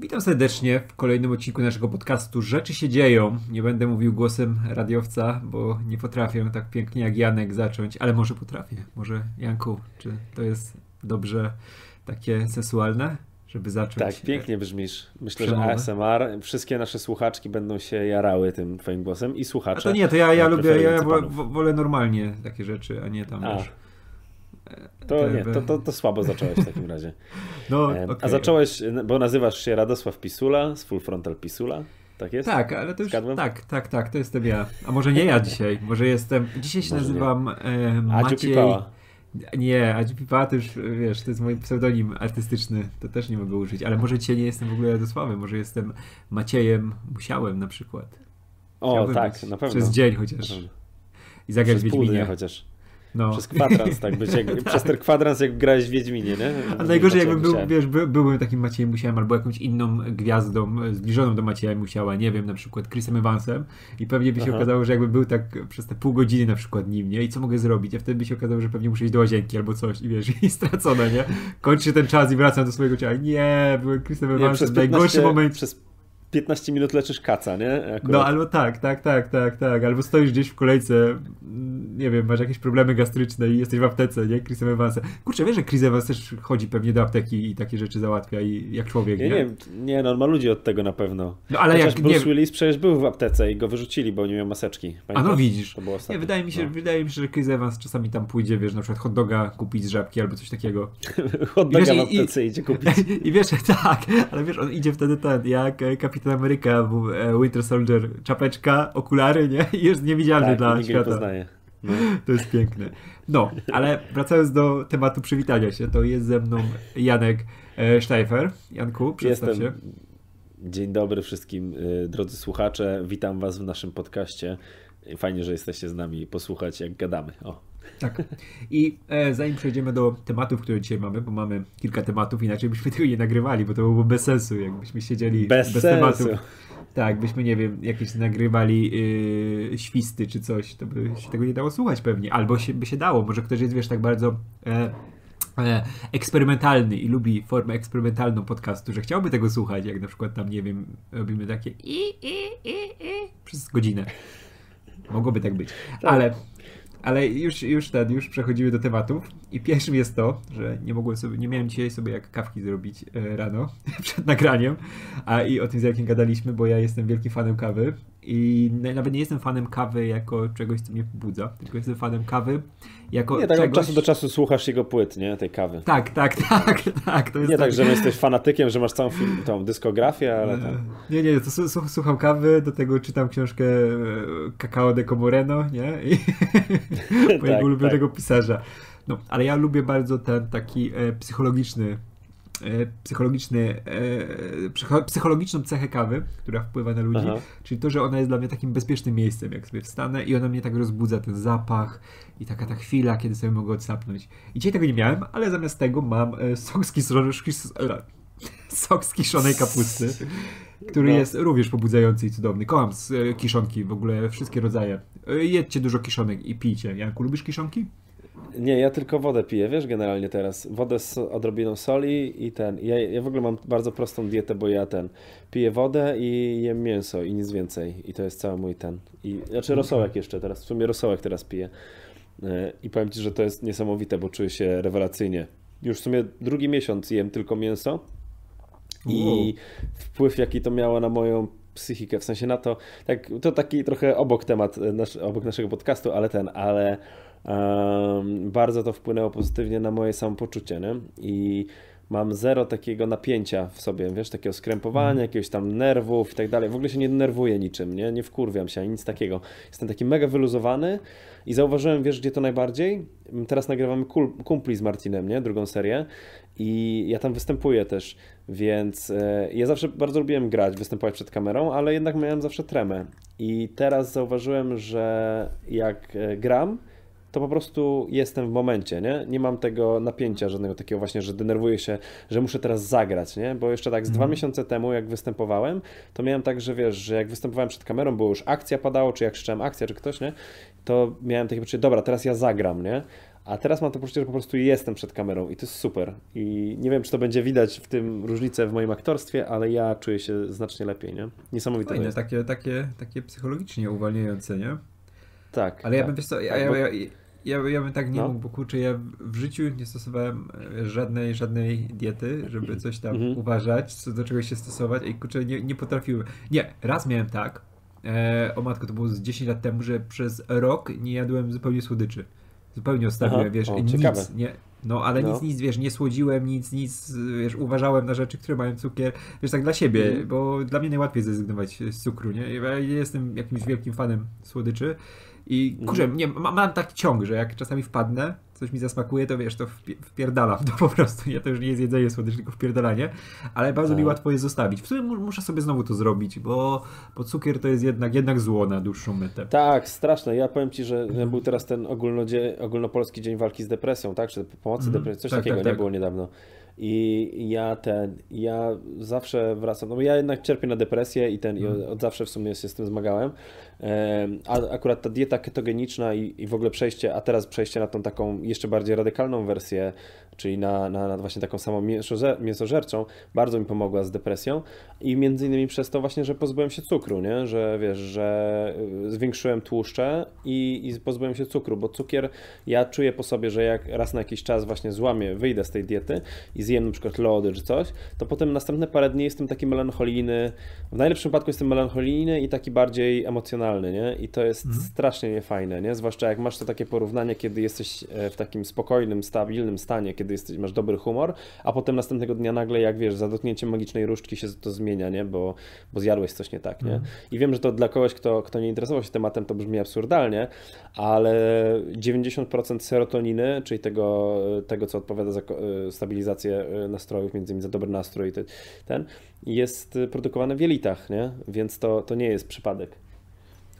Witam serdecznie w kolejnym odcinku naszego podcastu Rzeczy się dzieją. Nie będę mówił głosem radiowca, bo nie potrafię tak pięknie jak Janek zacząć, ale może potrafię. Może Janku, czy to jest dobrze takie sensualne, żeby zacząć? Tak, pięknie brzmisz. Myślę, przemowę. że ASMR, wszystkie nasze słuchaczki będą się jarały tym twoim głosem i słuchacze. A to nie, to ja, ja lubię, ja wolę normalnie takie rzeczy, a nie tam a. Wiesz, to nie, to, to, to słabo zacząłeś w takim razie. No, okay. A zacząłeś, bo nazywasz się Radosław Pisula z Full Frontal Pisula. Tak jest? Tak, ale to już. Skadłem? Tak, tak, tak, to jestem ja. A może nie ja dzisiaj, może jestem. Dzisiaj się może nazywam e, Maciej. Nie, Adziu Pipała to już, wiesz, to jest mój pseudonim artystyczny, to też nie mogę użyć, ale może dzisiaj nie jestem w ogóle Radosławem, może jestem Maciejem Musiałem na przykład. O, tak, na pewno. Przez dzień chociaż. I zagrać Wiedźminie. chociaż. No. Przez kwadrans, tak być. Jak, tak. Przez ten kwadrans, jak grałeś w Wiedźminie, nie? A najgorzej jakby był, wiesz, by, byłbym takim Maciejem Musiałem albo jakąś inną gwiazdą zbliżoną do Macieja Musiała, nie wiem, na przykład Chrisem Evansem i pewnie by się Aha. okazało, że jakby był tak przez te pół godziny na przykład nim, nie? I co mogę zrobić? A wtedy by się okazało, że pewnie muszę iść do łazienki albo coś i wiesz, i stracone, nie? Kończy ten czas i wracam do swojego ciała. Nie, byłem Chrisem Evansem w najgorszy moment. Przez 15 minut leczysz kaca, nie? Akurat. No albo tak, tak, tak, tak, tak. Albo stoisz gdzieś w kolejce, nie wiem, masz jakieś problemy gastryczne i jesteś w aptece, nie? Chrisem Evansem. Kurczę, wiesz, że Chris Evans też chodzi pewnie do apteki i takie rzeczy załatwia i jak człowiek, nie? Nie, nie, no on ma ludzi od tego na pewno. No ale Chociaż jak Bruce nie... Willis przecież był w aptece i go wyrzucili, bo nie miał maseczki. Pamiętasz? A no widzisz. To było nie, wydaje mi się, no. wydaje mi się, że Chris Evans czasami tam pójdzie, wiesz, na przykład hot doga kupić z żabki albo coś takiego. hot doga w aptece i, idzie kupić. I, I wiesz, tak, ale wiesz, on idzie wtedy ten, jak Kapitan Ameryka w E, Winter Soldier czapeczka, okulary, nie? I jest niewidzialny tak, dla świata. No. To jest piękne. No, ale wracając do tematu przywitania się, to jest ze mną Janek e, Steifer. Janku, przedstaw Jestem. się. Dzień dobry wszystkim e, drodzy słuchacze. Witam was w naszym podcaście. Fajnie, że jesteście z nami posłuchać, jak gadamy. O. Tak. I e, zanim przejdziemy do tematów, które dzisiaj mamy, bo mamy kilka tematów, inaczej byśmy tego nie nagrywali, bo to byłoby bez sensu, jakbyśmy siedzieli bez, bez tematów. Tak, byśmy, nie wiem, jakieś nagrywali yy, świsty czy coś, to by się tego nie dało słuchać pewnie. Albo się, by się dało, może ktoś jest, wiesz, tak bardzo e, e, eksperymentalny i lubi formę eksperymentalną podcastu, że chciałby tego słuchać, jak na przykład tam, nie wiem, robimy takie i, i, i, i przez godzinę. Mogłoby tak być. Tak. Ale ale już, już ten, już przechodzimy do tematów. I pierwszym jest to, że nie mogłem sobie, nie miałem dzisiaj sobie jak kawki zrobić e, rano przed nagraniem, a i o tym z jakim gadaliśmy, bo ja jestem wielkim fanem kawy i nawet nie jestem fanem kawy jako czegoś, co mnie pobudza, tylko jestem fanem kawy jako Nie, tak czegoś... od czasu do czasu słuchasz jego płyt, nie? Tej kawy. Tak, tak, tak, tak. Nie tak, tak że jesteś fanatykiem, że masz całą film, tą dyskografię, ale tam... Nie, nie, to słucham kawy, do tego czytam książkę Cacao de Comoreno, nie? I... mojego tak, ulubionego tak. pisarza. No, ale ja lubię bardzo ten taki e, psychologiczny E, psychologiczny, e, psychologiczną cechę kawy, która wpływa na ludzi, Aha. czyli to, że ona jest dla mnie takim bezpiecznym miejscem, jak sobie wstanę i ona mnie tak rozbudza, ten zapach i taka ta chwila, kiedy sobie mogę odsapnąć. I dzisiaj tego nie miałem, ale zamiast tego mam e, sok z kiszonej, sok z kiszonej kapusty, który no. jest również pobudzający i cudowny. Kocham kiszonki, w ogóle wszystkie rodzaje. Jedźcie dużo kiszonek i pijcie. Janku, lubisz kiszonki? Nie, ja tylko wodę piję, wiesz, generalnie teraz. Wodę z odrobiną soli i ten. Ja, ja w ogóle mam bardzo prostą dietę, bo ja ten. Piję wodę i jem mięso i nic więcej. I to jest cały mój ten. I, znaczy rosołek jeszcze teraz. W sumie rosołek teraz piję. E, I powiem Ci, że to jest niesamowite, bo czuję się rewelacyjnie. Już w sumie drugi miesiąc jem tylko mięso. I wpływ, jaki to miało na moją psychikę, w sensie na to, tak, to taki trochę obok temat, e, nasz, obok naszego podcastu, ale ten, ale bardzo to wpłynęło pozytywnie na moje samopoczucie, nie? I mam zero takiego napięcia w sobie, wiesz, takiego skrępowania, mm. jakiegoś tam nerwów i tak dalej. W ogóle się nie denerwuję niczym, nie? Nie wkurwiam się, nic takiego. Jestem taki mega wyluzowany i zauważyłem, wiesz, gdzie to najbardziej? Teraz nagrywamy Kumpli z Martinem, nie? Drugą serię i ja tam występuję też, więc e, ja zawsze bardzo lubiłem grać, występować przed kamerą, ale jednak miałem zawsze tremę. I teraz zauważyłem, że jak e, gram, to po prostu jestem w momencie, nie? Nie mam tego napięcia żadnego takiego właśnie, że denerwuję się, że muszę teraz zagrać, nie? Bo jeszcze tak z dwa mhm. miesiące temu, jak występowałem, to miałem tak, że wiesz, że jak występowałem przed kamerą, bo już akcja padało, czy jak krzyczałem akcja, czy ktoś, nie? To miałem takie poczucie, dobra, teraz ja zagram, nie? A teraz mam to poczucie, że po prostu jestem przed kamerą i to jest super. I nie wiem, czy to będzie widać w tym różnicę w moim aktorstwie, ale ja czuję się znacznie lepiej, nie? Niesamowite Fajne, to jest. takie, takie, takie psychologicznie uwalniające, nie? Tak. Ale ja tak. bym, wiesz co, ja, Tak, ja, ja, ja, ja bym tak nie No. mógł, bo kurczę, ja w życiu nie stosowałem e, żadnej, żadnej diety, żeby coś tam Mhm. uważać, co do czegoś się stosować i kurczę, nie, nie potrafiłem. Nie, raz miałem tak, e, o matko, to było z 10 lat temu, że przez rok nie jadłem zupełnie słodyczy. Zupełnie odstawiłem, Aha, wiesz, o, nic, ciekawe. nie, no ale No. nic, nic, wiesz, nie słodziłem, nic, nic, wiesz, uważałem na rzeczy, które mają cukier, wiesz, tak dla siebie, Mhm. bo dla mnie najłatwiej zrezygnować z cukru, nie? Ja nie jestem jakimś wielkim fanem słodyczy i kurczę, Mhm. nie, ma, mam taki ciąg, że jak czasami wpadnę, coś mi zasmakuje, to wiesz, to wpie- wpierdalam to po prostu, nie, to już nie jest jedzenie słodyczy, tylko wpierdalanie, ale bardzo mi Tak. łatwo jest zostawić. W sumie mu- muszę sobie znowu to zrobić, bo, bo cukier to jest jednak, jednak zło na dłuższą metę. Tak, straszne. Ja powiem Ci, że że był teraz ten ogólnopolski dzień walki z depresją, tak? Czy pomocy Mhm. depresji, coś Tak, takiego, tak, nie tak. było niedawno. I ja ten, ja zawsze wracam, no bo ja jednak cierpię na depresję i ten, i Mhm. od zawsze w sumie się z tym zmagałem. A akurat ta dieta ketogeniczna i, i w ogóle przejście, a teraz przejście na tą taką jeszcze bardziej radykalną wersję, czyli na, na, na właśnie taką samą mięsożer, mięsożerczą, bardzo mi pomogła z depresją i między innymi przez to właśnie, że pozbyłem się cukru, nie? Że wiesz, że y, zwiększyłem tłuszcze i, i pozbyłem się cukru, bo cukier, ja czuję po sobie, że jak raz na jakiś czas właśnie złamię, wyjdę z tej diety i zjem na przykład lody czy coś, to potem następne parę dni jestem taki melancholijny, w najlepszym wypadku jestem melancholijny i taki bardziej emocjonalny, nie? I to jest Mhm. strasznie niefajne, nie? Zwłaszcza jak masz to takie porównanie, kiedy jesteś e, w takim spokojnym, stabilnym stanie, kiedy jesteś, masz dobry humor, a potem następnego dnia nagle, jak wiesz, za dotknięciem magicznej różdżki się to zmienia, nie? Bo, bo zjadłeś coś nie tak, nie? Mhm. I wiem, że to dla kogoś, kto, kto nie interesował się tematem, to brzmi absurdalnie, ale 90% serotoniny, czyli tego, tego co odpowiada za e, stabilizację e, nastrojów, między innymi za dobry nastrój, ten, jest e, produkowane w jelitach, nie? Więc to, to nie jest przypadek.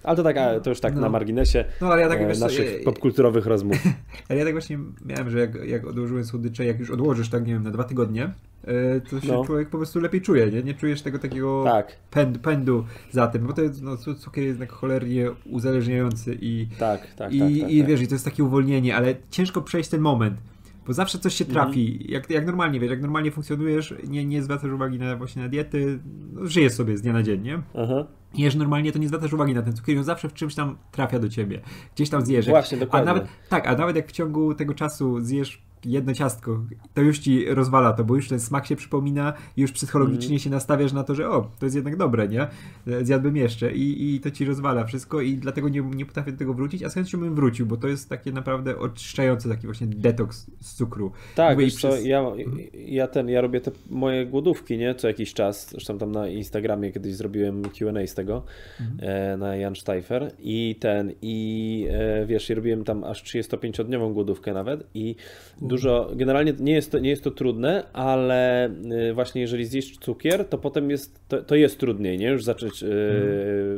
Ale to tak, a, to już tak No. na marginesie No ale ja tak, e, wiesz naszych ja- popkulturowych rozmów. Ale ja tak właśnie miałem, że jak, jak odłożyłem słodycze, jak już odłożysz tak, nie wiem, na dwa tygodnie, e, to się No. człowiek po prostu lepiej czuje, nie? Nie czujesz tego takiego Tak, pęd, pędu za tym, bo to jest, no, cu- cukier jest jednak cholernie uzależniający i, tak, tak, i, tak, i tak, tak. wiesz, i to jest takie uwolnienie, ale ciężko przejść ten moment. Bo zawsze coś się trafi. Mhm. Jak, jak normalnie, wiesz, jak normalnie funkcjonujesz, nie, nie zwracasz uwagi na właśnie na diety, no, żyjesz sobie z dnia na dzień, nie? Aha. Jesz normalnie, to nie zwracasz uwagi na ten cukier, on zawsze w czymś tam trafia do ciebie. Gdzieś tam zjesz. Właśnie, a dokładnie. nawet, tak, a nawet jak w ciągu tego czasu zjesz jedno ciastko, to już ci rozwala to, bo już ten smak się przypomina i już psychologicznie Mhm. się nastawiasz na to, że o, to jest jednak dobre, nie? Zjadłbym jeszcze i, i to ci rozwala wszystko i dlatego nie, nie potrafię do tego wrócić, a z chęcią bym wrócił, bo to jest takie naprawdę oczyszczające taki właśnie detoks z cukru. Tak, wiesz co, przez- ja, ja ten, ja robię te moje głodówki, nie, co jakiś czas, zresztą tam na Instagramie kiedyś zrobiłem Q&A z tego, e, na Jan Steifer i ten, i e, wiesz, i robiłem tam aż 35-dniową głodówkę nawet i dużo, generalnie nie jest to, nie jest to trudne, ale e, właśnie jeżeli zjesz cukier, to potem jest, to, to jest trudniej, nie, już zacząć, e,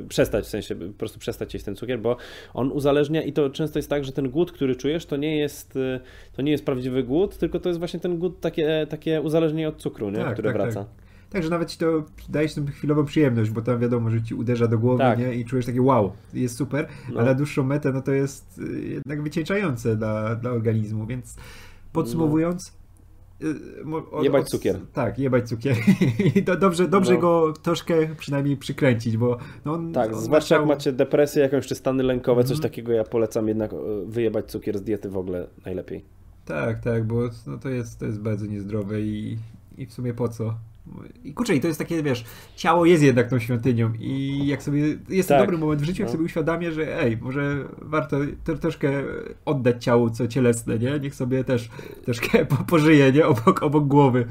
przestać, w sensie po prostu przestać jeść ten cukier, bo on uzależnia i to często jest tak, że ten głód, który czujesz, to nie jest, e, to nie jest prawdziwy głód, tylko to jest właśnie ten głód, takie, takie uzależnienie od cukru, nie? Tak, które tak, wraca. tak. Także nawet ci to daje tą chwilową przyjemność, bo tam wiadomo, że ci uderza do głowy, Tak. nie? I czujesz takie wow, jest super, No. ale na dłuższą metę, no to jest y, jednak wycieńczające dla, dla organizmu, więc podsumowując... y, mo- od- Jebać cukier. Tak, jebać cukier. I dobrze, dobrze No. go troszkę przynajmniej przykręcić, bo no on, Tak, on zwłaszcza jak macie depresję, jakąś czy stany lękowe, coś Mhm. takiego, ja polecam jednak wyjebać cukier z diety w ogóle najlepiej. Tak, tak, bo no to, jest, to jest bardzo niezdrowe i, i w sumie po co? I kurczę, i to jest takie, wiesz, ciało jest jednak tą świątynią i jak sobie, jest Tak. dobry moment w życiu, jak No. sobie uświadamię, że ej, może warto to, troszkę oddać ciału co cielesne, nie? Niech sobie też troszkę po, pożyje, nie? Obok, obok głowy.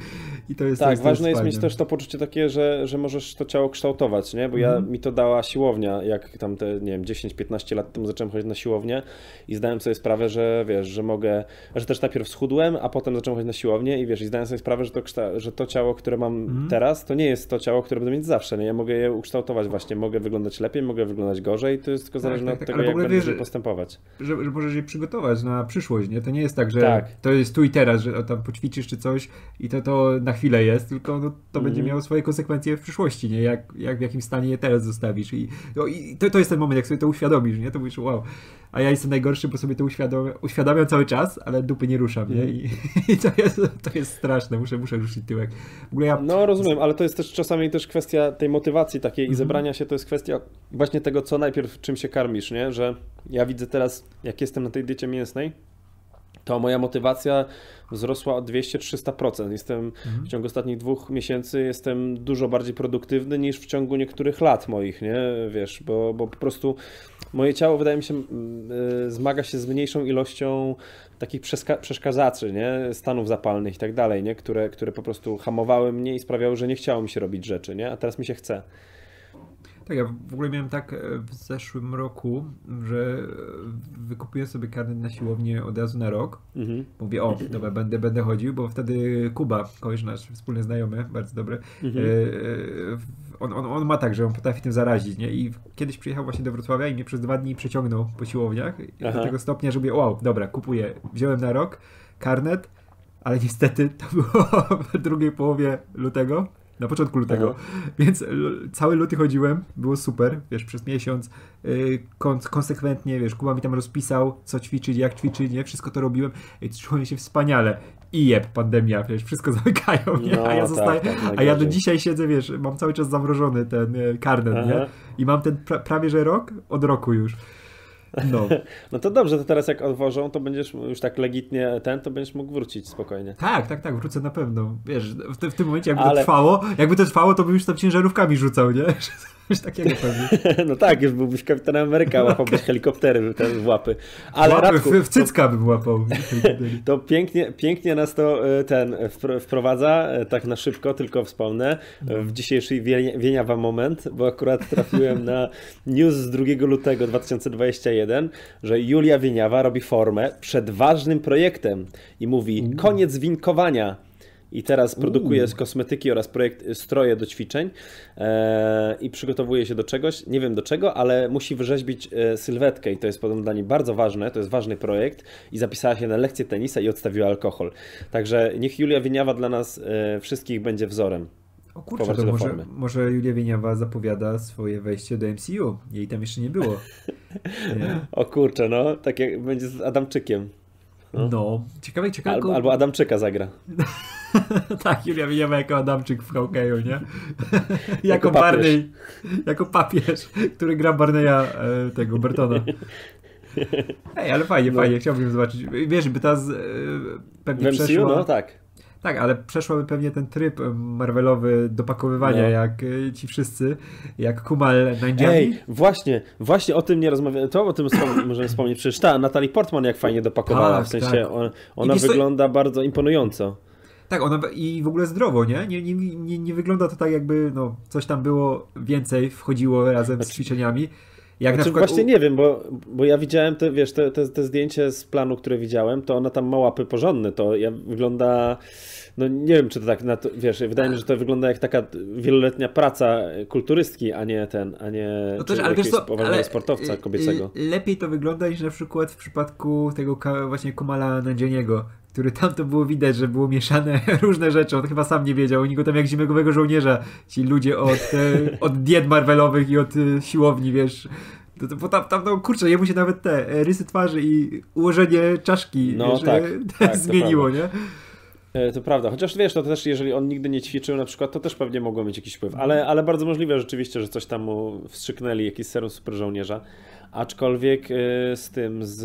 I to jest to Tak, jest, to ważne jest fajne. mieć też to poczucie takie, że, że możesz to ciało kształtować, nie? Bo ja, Mhm. mi to dała siłownia, jak tam te, nie wiem, 10-15 lat temu zacząłem chodzić na siłownię i zdałem sobie sprawę, że wiesz, że mogę, że też najpierw schudłem, a potem zacząłem chodzić na siłownię i wiesz, i zdałem sobie sprawę, że to, że to ciało, które mam mm. teraz, to nie jest to ciało, które będę mieć zawsze. Nie? Ja mogę je ukształtować właśnie. Mogę wyglądać lepiej, mogę wyglądać gorzej. To jest tylko tak, zależne tak, tak, od tego, jak będę wiesz, postępować. Że, że możesz je przygotować na przyszłość. Nie? To nie jest tak, że tak. to jest tu i teraz, że tam poćwiczysz czy coś i to, to na chwilę jest, tylko no, to mm. będzie miało swoje konsekwencje w przyszłości. Nie? Jak, jak w jakim stanie je teraz zostawisz. I, no, i to, to jest ten moment, jak sobie to uświadomisz. Nie? To mówisz, wow. A ja jestem najgorszy, bo sobie to uświadamiam, uświadamiam cały czas, ale dupy nie ruszam. Nie? Mhm. I, i to, jest, to jest straszne. Muszę, muszę ruszyć tyłek. W ogóle ja... No rozumiem, ale to jest też czasami też kwestia tej motywacji takiej mm -hmm. i zebrania się, to jest kwestia właśnie tego, co najpierw, czym się karmisz, nie? Że ja widzę teraz, jak jestem na tej diecie mięsnej, to moja motywacja wzrosła o 200-300%. Jestem mhm. w ciągu ostatnich dwóch miesięcy jestem dużo bardziej produktywny niż w ciągu niektórych lat moich, nie? Wiesz, bo, bo po prostu moje ciało wydaje mi się y, zmaga się z mniejszą ilością takich przeszkadzaczy, nie? Stanów zapalnych i tak dalej, nie? Które, które po prostu hamowały mnie i sprawiały, że nie chciało mi się robić rzeczy, nie? A teraz mi się chce. Tak, ja w ogóle miałem tak e, w zeszłym roku, że wykupiłem sobie karnet na siłownię od razu na rok. Mhm. Mówię, o, dobra, będę, będę chodził, bo wtedy Kuba, kogoś nasz wspólny znajomy, bardzo dobry, mhm. E, e, on, on, on ma tak, że on potrafi tym zarazić, nie? I kiedyś przyjechał właśnie do Wrocławia i mnie przez dwa dni przeciągnął po siłowniach Aha. do tego stopnia, że mówię, wow, dobra, kupuję. Wziąłem na rok karnet, ale niestety to było w drugiej połowie lutego na początku lutego, Aha. więc cały luty chodziłem, było super, wiesz, przez miesiąc yy, konsekwentnie, wiesz, Kuba mi tam rozpisał, co ćwiczyć, jak ćwiczyć, nie, wszystko to robiłem i czułem się wspaniale. I jeb, pandemia, wiesz, wszystko zamykają, nie? No, a ja zostaję, tak, tak, a ja do dzisiaj siedzę, wiesz, mam cały czas zamrożony ten e, karnet, Aha. nie? I mam ten pra prawie, że rok, od roku już. No. no to dobrze, to teraz jak odwożą, to będziesz już tak legitnie ten, to będziesz mógł wrócić spokojnie. Tak, tak, tak, wrócę na pewno. Wiesz, w, w tym momencie jakby Ale... to trwało, jakby to trwało, to bym już tam ciężarówkami rzucał, nie? Coś takiego pewnie. no tak, już byłbyś kapitanem Ameryka, łapałbyś helikoptery ten w łapy. Ale łapy, Radku, w, w cycka bym łapał. To pięknie, pięknie nas to e, ten wprowadza, e, tak na szybko, tylko wspomnę, w dzisiejszy wieniawa moment, bo akurat trafiłem na news z 2 lutego 2021, że Julia Wieniawa robi formę przed ważnym projektem i mówi koniec winkowania i teraz produkuje z kosmetyki oraz projekt y, stroje do ćwiczeń e, i przygotowuje się do czegoś, nie wiem do czego, ale musi wyrzeźbić e, sylwetkę i to jest podobno dla niej bardzo ważne, to jest ważny projekt i zapisała się na lekcję tenisa i odstawiła alkohol. Także niech Julia Wieniawa dla nas e, wszystkich będzie wzorem. O kurczę, to może, może Julia Wieniawa zapowiada swoje wejście do MCU. Jej tam jeszcze nie było. Nie? O kurczę, no, tak jak będzie z Adamczykiem. No, no. ciekawe, ciekawe. Albo, albo Adamczyka zagra. tak, Julia Wieniawa jako Adamczyk w hokeju, nie? jako, jako Barney, jako papież, który gra Barneya e, tego, Bertona. Ej, ale fajnie, no. fajnie, chciałbym zobaczyć. Wiesz, by ta z, e, pewnie w MCU, przeszła... no tak. Tak, ale przeszłaby pewnie ten tryb Marvelowy dopakowywania, no. jak e, ci wszyscy, jak Kumal Nanjiani. Ej, właśnie, właśnie o tym nie rozmawiamy, to o tym możemy wspomnieć, przecież ta Natalie Portman jak fajnie dopakowała, tak, w sensie tak. on, ona wygląda bardzo imponująco. Tak, ona i w ogóle zdrowo, nie? Nie, nie, nie, nie wygląda to tak, jakby no, coś tam było więcej, wchodziło razem z znaczy- ćwiczeniami. Jak znaczy, przykład... Właśnie nie wiem, bo, bo ja widziałem te, wiesz, te, te, te zdjęcie z planu, które widziałem, to ona tam ma łapy porządne, to ja wygląda no nie wiem, czy to tak, to, wiesz, wydaje mi się, że to wygląda jak taka wieloletnia praca kulturystki, a nie ten, a nie no też, ale wiesz co, ale sportowca kobiecego. Lepiej to wygląda niż na przykład w przypadku tego właśnie Kumala Nadzieniego, który tam to było widać, że było mieszane różne rzeczy. On chyba sam nie wiedział. Oni go tam jak zimowego żołnierza, ci ludzie od, e, od diet Marvelowych i od e, siłowni, wiesz, bo tam, tam no kurczę, jemu się nawet te e, rysy twarzy i ułożenie czaszki no, wiesz, tak, tak, zmieniło, nie? To prawda, chociaż wiesz, no to też jeżeli on nigdy nie ćwiczył na przykład, to też pewnie mogło mieć jakiś wpływ, ale, ale bardzo możliwe rzeczywiście, że coś tam mu wstrzyknęli, jakiś serum super żołnierza. Aczkolwiek z tym, z,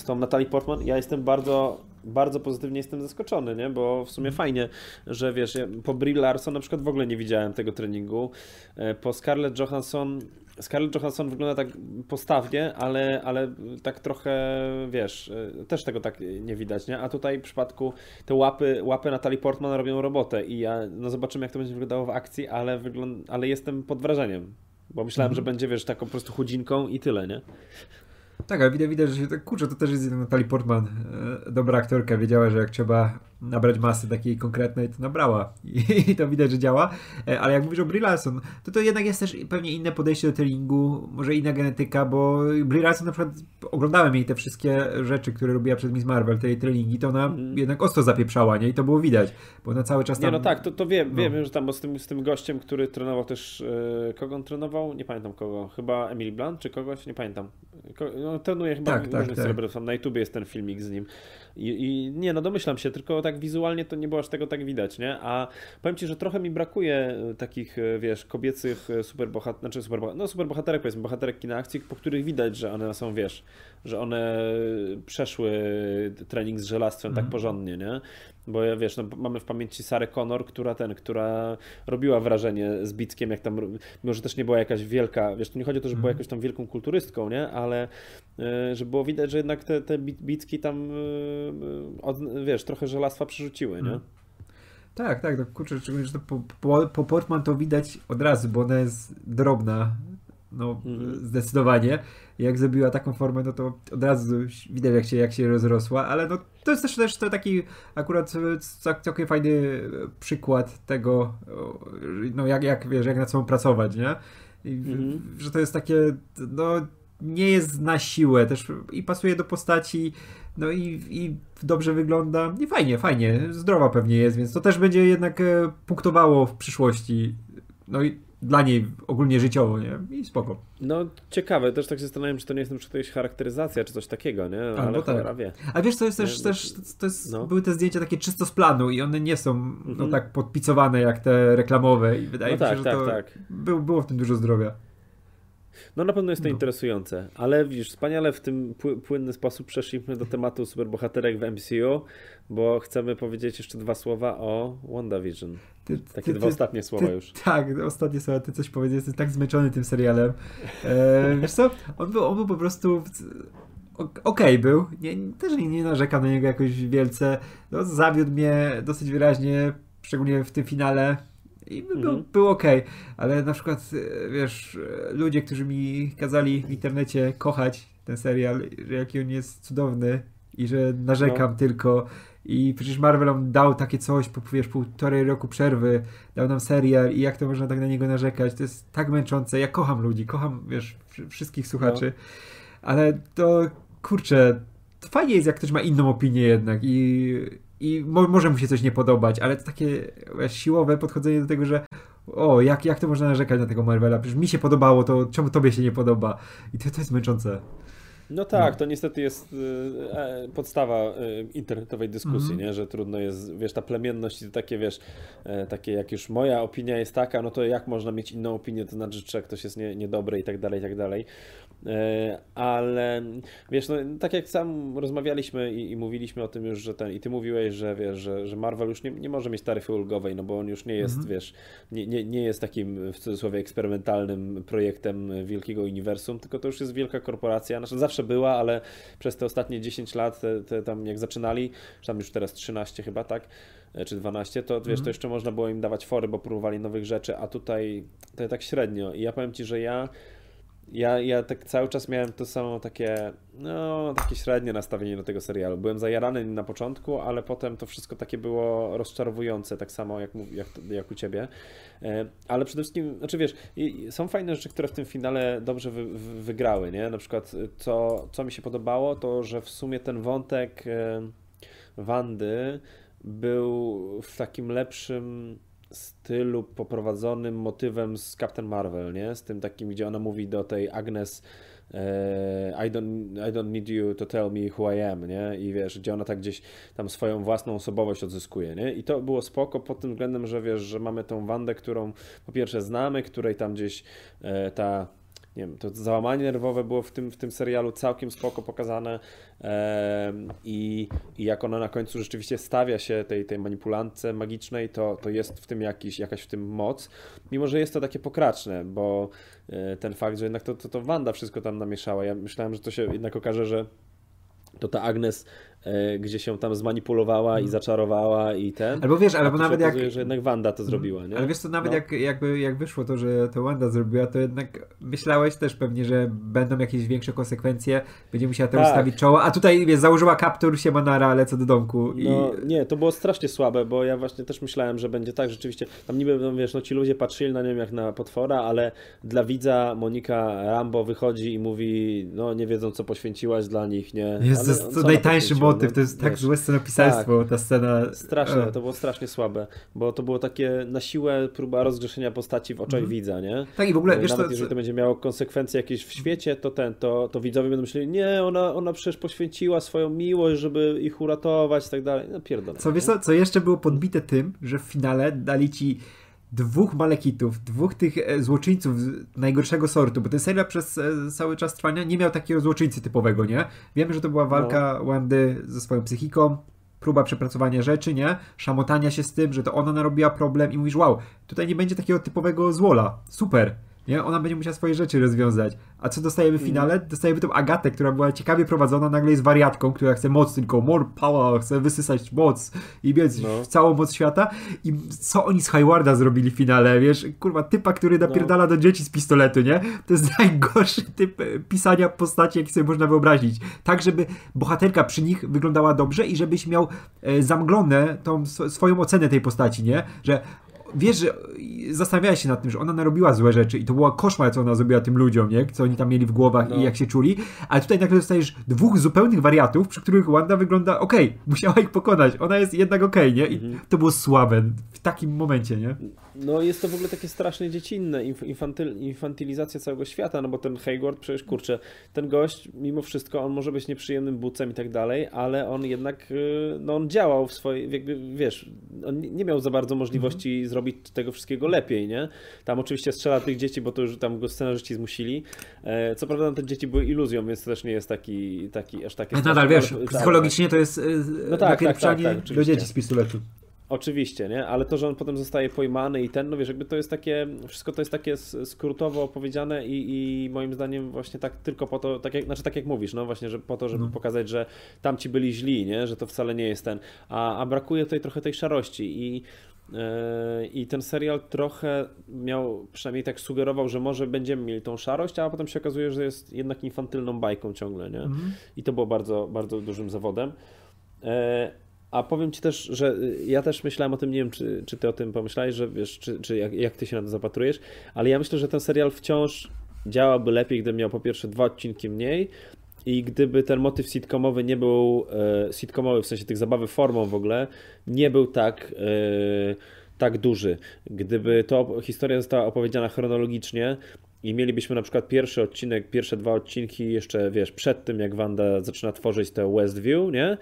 z tą Natalie Portman, ja jestem bardzo, bardzo pozytywnie jestem zaskoczony, nie? bo w sumie fajnie, że wiesz, ja po Brie Larson na przykład w ogóle nie widziałem tego treningu. E, po Scarlett Johansson Scarlett Johansson wygląda tak postawnie, ale, ale tak trochę, wiesz, też tego tak nie widać, nie? A tutaj w przypadku te łapy, łapy Natalie Portman robią robotę i ja, no zobaczymy jak to będzie wyglądało w akcji, ale, wygląd ale jestem pod wrażeniem, bo myślałem, mhm. że będzie, wiesz, taką po prostu chudzinką i tyle, nie? Tak, ale widać, widać że się tak, kurczę, to też jest Natalie Portman, e, dobra aktorka, wiedziała, że jak trzeba nabrać masy takiej konkretnej, to nabrała. I, i to widać, że działa. E, ale jak mówisz o Brie Larson, to to jednak jest też pewnie inne podejście do treningu, może inna genetyka, bo Brie Larson na przykład oglądałem jej te wszystkie rzeczy, które robiła przed Miss Marvel, te jej treningi, to ona mm. jednak ostro zapieprzała, nie? I to było widać, bo ona cały czas tam... Nie, no tak, to, to wiem, no. wiem, że tam z tym, z tym gościem, który trenował też, e, kogo on trenował? Nie pamiętam kogo, chyba Emily Blunt czy kogoś? Nie pamiętam. Ko, no, trenuje chyba tak, tak, tak. na YouTubie jest ten filmik z nim. I, I, nie, no domyślam się, tylko tak wizualnie to nie było aż tego tak widać, nie? A powiem Ci, że trochę mi brakuje e, takich, e, wiesz, kobiecych superbohaterów, znaczy no superbohaterek, powiedzmy, bohaterek kina akcji, po których widać, że one są, wiesz, że one przeszły trening z żelastwem mm. tak mhm. porządnie, nie? Bo wiesz, no, mamy w pamięci Sarę Connor, która ten, która robiła wrażenie z Bickiem, jak tam, mimo że też nie była jakaś wielka, wiesz, tu nie chodzi o to, że była mhm. jakąś tam wielką kulturystką, nie? Ale że było widać, że jednak te, te Bicki tam, od, wiesz, trochę żelastwa przerzuciły, nie? Mhm. Tak, tak, no kurczę, szczególnie, że to po, po, po Portman to widać od razu, bo ona jest drobna, no mhm. zdecydowanie. Jak zrobiła taką formę, no to od razu widać jak się, jak się rozrosła, ale no to jest też, też to taki akurat całkiem fajny przykład tego, no jak, jak wiesz, jak nad sobą pracować, nie? I, mhm. Że to jest takie, no nie jest na siłę też i pasuje do postaci, no i, i dobrze wygląda i fajnie, fajnie, zdrowa pewnie jest, więc to też będzie jednak e, punktowało w przyszłości. No i dla niej ogólnie życiowo, nie? I spoko. No ciekawe, też tak się zastanawiam, czy to nie jest na przykład jakaś charakteryzacja, czy coś takiego, nie? Ale Albo tak. wie. A wiesz, to jest też, też to jest, no. były te zdjęcia takie czysto z planu i one nie są no, mhm. tak podpicowane jak te reklamowe i wydaje no mi się, tak, że tak, to tak. Było, było w tym dużo zdrowia. No na pewno jest to no. interesujące, ale widzisz, wspaniale w tym płynny sposób przeszliśmy do tematu superbohaterek w MCU, bo chcemy powiedzieć jeszcze dwa słowa o WandaVision. Ty, Takie ty, dwa ty, ostatnie słowa już. Tak, ostatnie słowa, ty coś powiedzieć, jestem tak zmęczony tym serialem. E, wiesz co, on był, on był po prostu okej okay był, nie, też nie, nie narzekam na niego jakoś wielce, no, zawiódł mnie dosyć wyraźnie, szczególnie w tym finale, i był, mhm. był ok, ale na przykład, e, wiesz, ludzie, którzy mi kazali w internecie kochać ten serial, że jaki on jest cudowny i że narzekam no. tylko i przecież Marvel nam dał takie coś, po wiesz, półtorej roku przerwy, dał nam serial i jak to można tak na niego narzekać, to jest tak męczące, ja kocham ludzi, kocham, wiesz, wszystkich słuchaczy, no. ale to, kurczę, fajnie jest, jak ktoś ma inną opinię jednak i i mo może mu się coś nie podobać, ale to takie siłowe podchodzenie do tego, że o, jak, jak to można narzekać na tego Marvela? Przecież mi się podobało, to czemu tobie się nie podoba? I to, to jest męczące. No tak, no. to niestety jest y, e, podstawa y, internetowej dyskusji, mm -hmm. nie? że trudno jest, wiesz, ta plemienność i takie, wiesz, e, takie jak już moja opinia jest taka, no to jak można mieć inną opinię, to znaczy, że ktoś jest nie, niedobry i tak dalej, i tak dalej. E, ale wiesz, no, tak jak sam rozmawialiśmy i, i, mówiliśmy o tym już, że ten, i ty mówiłeś, że wiesz, że, że Marvel już nie, nie może mieć taryfy ulgowej, no bo on już nie jest, mm -hmm. wiesz, nie, nie, nie jest takim w cudzysłowie eksperymentalnym projektem wielkiego uniwersum, tylko to już jest wielka korporacja, znaczy zawsze była, ale przez te ostatnie 10 lat, te, te tam jak zaczynali, czy tam już teraz 13 chyba, tak, e, czy 12, to wiesz, to mhm. jeszcze można było im dawać fory, bo próbowali nowych rzeczy, a tutaj to tak średnio. I ja powiem Ci, że ja ja, ja tak cały czas miałem to samo takie, no, takie średnie nastawienie do tego serialu. Byłem zajarany na początku, ale potem to wszystko takie było rozczarowujące, tak samo jak, jak, jak u ciebie. E, ale przede wszystkim, znaczy wiesz, są fajne rzeczy, które w tym finale dobrze wy, wy, wygrały, nie? Na przykład, co, co mi się podobało, to że w sumie ten wątek e, Wandy był w takim lepszym stylu poprowadzonym motywem z Captain Marvel, nie? Z tym takim, gdzie ona mówi do tej Agnes e, I don't, I don't need you to tell me who I am, nie? I wiesz, gdzie ona tak gdzieś tam swoją własną osobowość odzyskuje, nie? I to było spoko pod tym względem, że wiesz, że mamy tą Wandę, którą po pierwsze znamy, której tam gdzieś e, ta nie wiem, to załamanie nerwowe było w tym, w tym serialu całkiem spoko pokazane i, i jak ona na końcu rzeczywiście stawia się tej, tej manipulantce magicznej, to, to jest w tym jakiś, jakaś w tym moc, mimo że jest to takie pokraczne, bo e, ten fakt, że jednak to, to, to Wanda wszystko tam namieszała, ja myślałem, że to się jednak okaże, że to ta Agnes gdzie się tam zmanipulowała i mhm. zaczarowała i ten. Albo wiesz, albo nawet okazuje, jak... że jednak Wanda to zrobiła, nie? Ale wiesz co, nawet no. jak, jakby, jak wyszło to, że to Wanda zrobiła, to jednak myślałeś też pewnie, że będą jakieś większe konsekwencje, będzie musiała temu tak. stawić czoło, a tutaj wiesz, założyła kaptur, się manara, lecę do domku. I... No nie, to było strasznie słabe, bo ja właśnie też myślałem, że będzie tak, rzeczywiście, tam niby, no, wiesz, no ci ludzie patrzyli na nią jak na potwora, ale dla widza Monika Rambo wychodzi i mówi, no nie wiedzą co poświęciłaś dla nich, nie? Jest to najtańszy motyw, no, to jest tak wiesz, złe scenopisarstwo, tak, ta scena. Straszne, to było strasznie słabe, bo to było takie na siłę próba rozgrzeszenia postaci w oczach mm. widza, nie? Tak i w ogóle, wiesz Nawet to... jeżeli to będzie miało konsekwencje jakieś w świecie, to ten, to, to widzowie będą myśleli, nie, ona, ona przecież poświęciła swoją miłość, żeby ich uratować i tak dalej. No pierdolę. Co, wiesz co, co jeszcze było podbite tym, że w finale dali ci dwóch malekitów, dwóch tych e, złoczyńców najgorszego sortu, bo ten serial przez e, cały czas trwania nie miał takiego złoczyńcy typowego, nie? Wiemy, że to była walka no. Wandy ze swoją psychiką, próba przepracowania rzeczy, nie? Szamotania się z tym, że to ona narobiła problem i mówisz, wow, tutaj nie będzie takiego typowego złola. Super. Nie? Ona będzie musiała swoje rzeczy rozwiązać. A co dostajemy w mm. finale? Dostajemy tą Agatę, która była ciekawie prowadzona, nagle jest wariatką, która chce moc, tylko more power, chce wysysać moc i mieć no. całą moc świata. I co oni z Haywarda zrobili w finale, wiesz? Kurwa, typa, który napierdala no. do dzieci z pistoletu, nie? To jest najgorszy typ e, pisania postaci, jaki sobie można wyobrazić. Tak, żeby bohaterka przy nich wyglądała dobrze i żebyś miał e, zamglone tą swoją ocenę tej postaci, nie? Że wiesz, że zastanawiałeś się nad tym, że ona narobiła złe rzeczy i to była koszmar, co ona zrobiła tym ludziom, nie? Co oni tam mieli w głowach no. i jak się czuli, ale tutaj nagle dostajesz dwóch zupełnych wariatów, przy których Wanda wygląda okej, okay, musiała ich pokonać, ona jest jednak okej, okay, nie? I mhm. to było słabe takim momencie, nie? No jest to w ogóle takie strasznie dziecinne, infantyl, infantylizacja całego świata, no bo ten Hayward przecież, kurczę, ten gość, mimo wszystko, on może być nieprzyjemnym bucem i tak dalej, ale on jednak, y, no on działał w swojej, jakby, wiesz, on nie miał za bardzo możliwości mhm. zrobić tego wszystkiego lepiej, nie? Tam oczywiście strzela tych dzieci, bo to już tam go scenarzyści zmusili. E, co prawda te dzieci były iluzją, więc to też nie jest taki, taki aż takie... Ale nadal, wiesz, tak, psychologicznie to jest y, no tak, tak, tak, tak, do dzieci z pistoletu. Oczywiście, nie? Ale to, że on potem zostaje pojmany i ten, no wiesz, jakby to jest takie, wszystko to jest takie skrótowo opowiedziane i, i moim zdaniem właśnie tak tylko po to, tak jak, znaczy tak jak mówisz, no właśnie, że po to, żeby no. pokazać, że tamci byli źli, nie? Że to wcale nie jest ten, a, a brakuje tutaj trochę tej szarości i yy, i ten serial trochę miał, przynajmniej tak sugerował, że może będziemy mieli tą szarość, a potem się okazuje, że jest jednak infantylną bajką ciągle, nie? Mhm. I to było bardzo, bardzo dużym zawodem. E, a powiem ci też, że y, ja też myślałem o tym, nie wiem, czy, czy ty o tym pomyślałeś, że wiesz, czy, czy jak, jak ty się na to zapatrujesz, ale ja myślę, że ten serial wciąż działałby lepiej, gdyby miał po pierwsze dwa odcinki mniej i gdyby ten motyw sitcomowy nie był e, sitcomowy, w sensie tych zabawy formą w ogóle, nie był tak e, tak duży. Gdyby to historia została opowiedziana chronologicznie, i mielibyśmy na przykład pierwszy odcinek, pierwsze dwa odcinki jeszcze, wiesz, przed tym, jak Wanda zaczyna tworzyć te Westview, nie?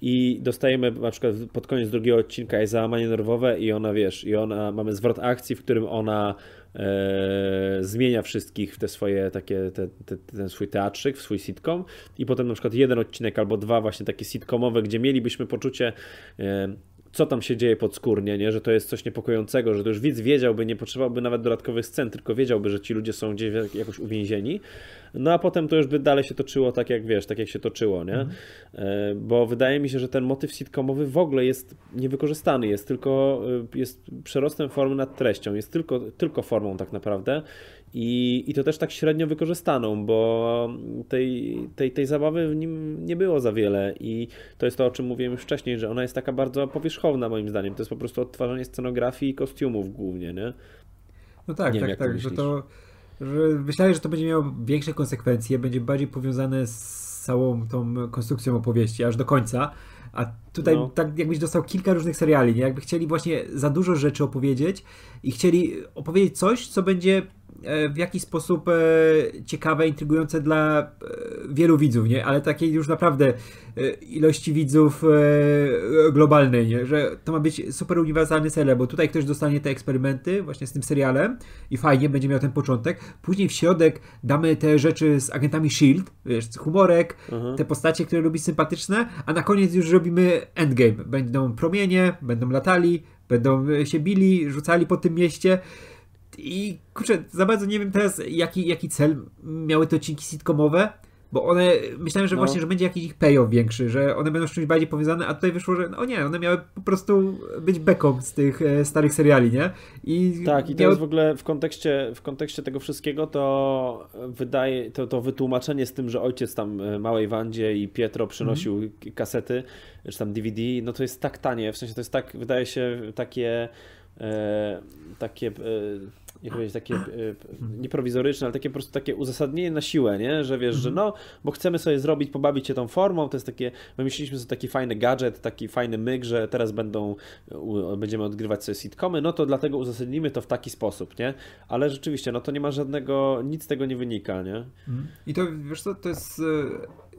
I dostajemy na przykład pod koniec drugiego odcinka jest załamanie nerwowe i ona, wiesz, i ona, mamy zwrot akcji, w którym ona e, zmienia wszystkich w te swoje takie, te, te, ten swój teatrzyk, w swój sitcom i potem na przykład jeden odcinek albo dwa właśnie takie sitcomowe, gdzie mielibyśmy poczucie e, co tam się dzieje podskórnie, nie? że to jest coś niepokojącego, że to już widz wiedziałby, nie potrzebowałby nawet dodatkowych scen, tylko wiedziałby, że ci ludzie są gdzieś jakoś uwięzieni. No a potem to już by dalej się toczyło tak jak wiesz, tak jak się toczyło, nie? Mhm. E, bo wydaje mi się, że ten motyw sitcomowy w ogóle jest niewykorzystany, jest tylko e, jest przerostem formy nad treścią, jest tylko, tylko formą tak naprawdę i, I to też tak średnio wykorzystaną, bo tej, tej, tej zabawy w nim nie było za wiele. I to jest to, o czym mówiłem już wcześniej, że ona jest taka bardzo powierzchowna, moim zdaniem. To jest po prostu odtwarzanie scenografii i kostiumów głównie, nie? No tak, nie tak, wiem, tak, że to. Że myślałem, że to będzie miało większe konsekwencje, będzie bardziej powiązane z całą tą konstrukcją opowieści, aż do końca. A tutaj no. tak jakbyś dostał kilka różnych seriali, nie? Jakby chcieli właśnie za dużo rzeczy opowiedzieć i chcieli opowiedzieć coś, co będzie w jakiś sposób e, ciekawe, intrygujące dla e, wielu widzów, nie? Ale takiej już naprawdę ilości widzów globalnej, nie? Że to ma być super uniwersalny serial, bo tutaj ktoś dostanie te eksperymenty właśnie z tym serialem i fajnie będzie miał ten początek. Później w środek damy te rzeczy z agentami SHIELD, wiesz, humorek, mhm. te postacie, które lubi sympatyczne, a na koniec już robimy endgame. Będą promienie, będą latali, będą się bili, rzucali po tym mieście i kurczę, za bardzo nie wiem teraz, jaki, jaki cel miały te odcinki sitcomowe, Bo one, myślałem, że no. właśnie, że będzie jakiś ich payoff większy, że one będą z czymś bardziej powiązane, a tutaj wyszło, że no nie, one miały po prostu być beką z tych e, starych seriali, nie? I tak, i jest w ogóle w kontekście, w kontekście tego wszystkiego, to wydaje, to, to wytłumaczenie z tym, że ojciec tam e, małej Wandzie i Pietro przynosił mm. kasety, czy tam DVD, no to jest tak tanie, w sensie to jest tak, wydaje się, takie takie e, jak powiedzieć, takie e, nie prowizoryczne, ale takie po prostu takie uzasadnienie na siłę, nie? Że wiesz, że mhm. no, bo chcemy sobie zrobić, pobawić się tą formą, to jest takie, wymyśliliśmy sobie taki fajny gadżet, taki fajny myk, że teraz będą, będziemy odgrywać sobie sitcomy, no to dlatego uzasadnimy to w taki sposób, nie? Ale rzeczywiście, no to nie ma żadnego, nic z tego nie wynika, nie? Mhm. I to, wiesz co, to jest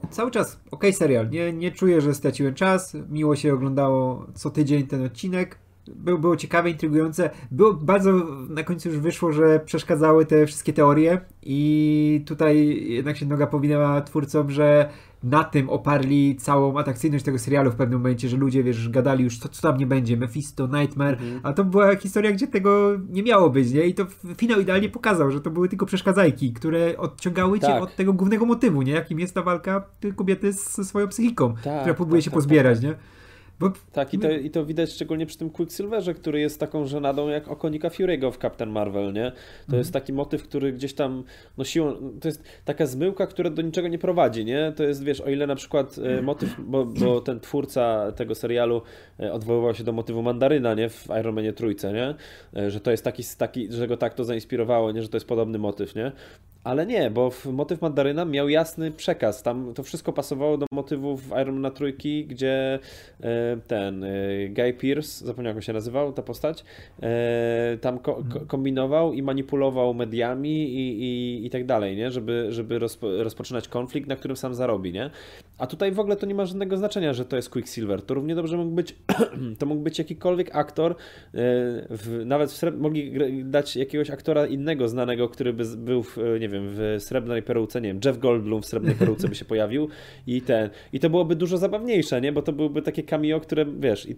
e, cały czas ok serial, nie, nie czuję, że straciłem czas, miło się oglądało co tydzień ten odcinek, było, było ciekawe, intrygujące. Było bardzo, na końcu już wyszło, że przeszkadzały te wszystkie teorie i tutaj jednak się noga powinęła twórcom, że na tym oparli całą atrakcyjność tego serialu w pewnym momencie, że ludzie, wiesz, gadali już, co, co tam nie będzie, Mephisto, Nightmare, mhm. a to była historia, gdzie tego nie miało być, nie? I to finał idealnie pokazał, że to były tylko przeszkadzajki, które odciągały tak. cię od tego głównego motywu, nie? Jakim jest ta walka kobiety ze swoją psychiką, tak, która próbuje tak, się tak, pozbierać, tak. nie? Bo... Tak, i to, i to widać szczególnie przy tym Quicksilverze, który jest taką żenadą jak okonika Fury'ego w Captain Marvel, nie? To mm. jest taki motyw, który gdzieś tam no siłą, to jest taka zmyłka, która do niczego nie prowadzi, nie? To jest, wiesz, o ile na przykład e, motyw, bo, bo ten twórca tego serialu e, odwoływał się do motywu mandaryna, nie? W Iron Manie trójce, nie? E, że to jest taki, taki, że go tak to zainspirowało, nie? Że to jest podobny motyw, nie? Ale nie, bo motyw mandaryna miał jasny przekaz. Tam to wszystko pasowało do motywów Iron Man trójki, gdzie e, ten e, Guy Pierce, zapomniałem jak się nazywał ta postać, e, tam ko mhm. kombinował i manipulował mediami i, i, i tak dalej, nie? Żeby, żeby rozpo rozpoczynać konflikt, na którym sam zarobi, nie? A tutaj w ogóle to nie ma żadnego znaczenia, że to jest Quicksilver. To równie dobrze mógł być, to mógł być jakikolwiek aktor, w, nawet w mogli dać jakiegoś aktora innego znanego, który by był w, nie wiem, w srebrnej peruce, nie wiem, Jeff Goldblum w srebrnej peruce by się pojawił i ten, i to byłoby dużo zabawniejsze, nie, bo to byłyby takie cameo, które, wiesz, i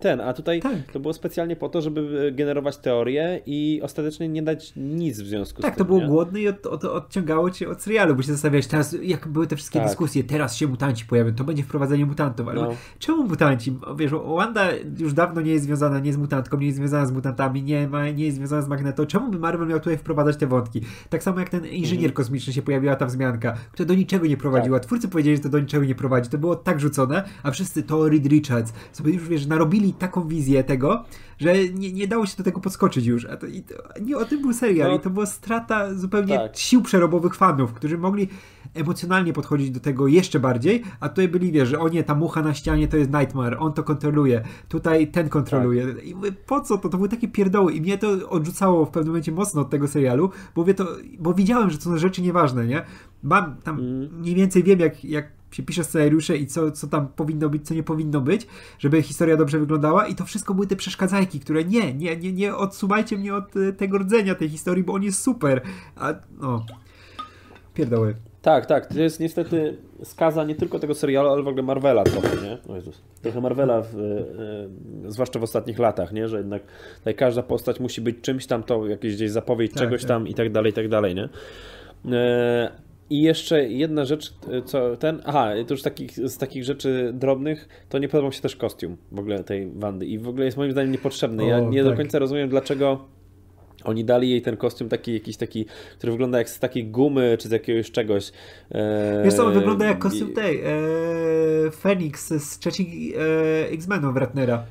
ten, a tutaj tak. to było specjalnie po to, żeby generować teorię i ostatecznie nie dać nic w związku tak, z tym, Tak, to było nie? głodne i od, od, odciągało cię od serialu, bo się zastanawiałeś teraz, jak były te wszystkie tak. dyskusje, teraz się mutanci pojawią, to będzie wprowadzenie mutantów, ale no. czemu mutanci? Wiesz, Wanda już dawno nie jest związana, nie jest mutantką, nie jest związana z mutantami, nie, ma, nie jest związana z Magneto, czemu by Marvel miał tutaj wprowadzać te wątki? Tak samo jak ten inżynier mhm. kosmiczny się pojawiła ta wzmianka, która do niczego nie prowadziła. Tak. Twórcy powiedzieli, że to do niczego nie prowadzi. To było tak rzucone, a wszyscy to Reed Richards sobie już wiesz, narobili taką wizję tego, że nie, nie dało się do tego podskoczyć już. A to, i to, nie o tym był serial no, i to była strata zupełnie tak. sił przerobowych fanów, którzy mogli emocjonalnie podchodzić do tego jeszcze bardziej, a tutaj byli, wiesz, że o nie, ta mucha na ścianie to jest Nightmare, on to kontroluje, tutaj ten kontroluje. Tak. I mówię, po co to? To były takie pierdoły i mnie to odrzucało w pewnym momencie mocno od tego serialu, bo, wie to, bo widziałem, że to są rzeczy nieważne, nie? Mam tam, mm. mniej więcej wiem, jak, jak się pisze scenariusze i co, co tam powinno być, co nie powinno być, żeby historia dobrze wyglądała i to wszystko były te przeszkadzajki, które nie, nie, nie, nie odsuwajcie mnie od e, tego rdzenia tej historii, bo on jest super, a no, pierdoły. Tak, tak, to jest niestety skaza nie tylko tego serialu, ale w ogóle Marvela trochę, nie? O Jezus. Trochę Marvela, w, e, zwłaszcza w ostatnich latach, nie? Że jednak tutaj każda postać musi być czymś tam, to jakieś gdzieś zapowiedź tak, czegoś tak. tam i tak dalej, i tak dalej, nie? E, i jeszcze jedna rzecz, co ten. Aha, to już takich, z takich rzeczy drobnych, to nie podobał mi się też kostium w ogóle tej Wandy. I w ogóle jest moim zdaniem niepotrzebny. Ja o, nie tak. do końca rozumiem, dlaczego oni dali jej ten kostium taki, jakiś taki, który wygląda jak z takiej gumy, czy z jakiegoś czegoś. E... Wiesz co, on wygląda jak kostium tej, e... Phoenix z trzeciej e... X-Menów Ratnera.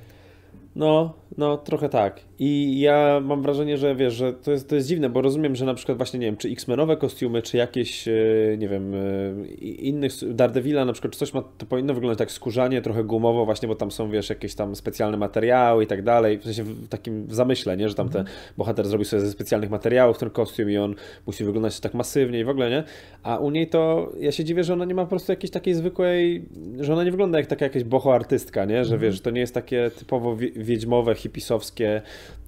No, no, trochę tak. I ja mam wrażenie, że wiesz, że to jest, to jest dziwne, bo rozumiem, że na przykład właśnie, nie wiem, czy X-Menowe kostiumy, czy jakieś, e, nie wiem, e, innych, Daredevila na przykład, czy coś ma, to powinno wyglądać tak skórzanie, trochę gumowo właśnie, bo tam są, wiesz, jakieś tam specjalne materiały i tak dalej, w sensie w takim zamyśle, nie, że tam ten mhm. bohater zrobi sobie ze specjalnych materiałów ten kostium i on musi wyglądać tak masywnie i w ogóle, nie? A u niej to, ja się dziwię, że ona nie ma po prostu jakiejś takiej zwykłej, że ona nie wygląda jak taka jakaś boho artystka, nie? Że mhm. wiesz, to nie jest takie typowo wiedźmowe hipisowskie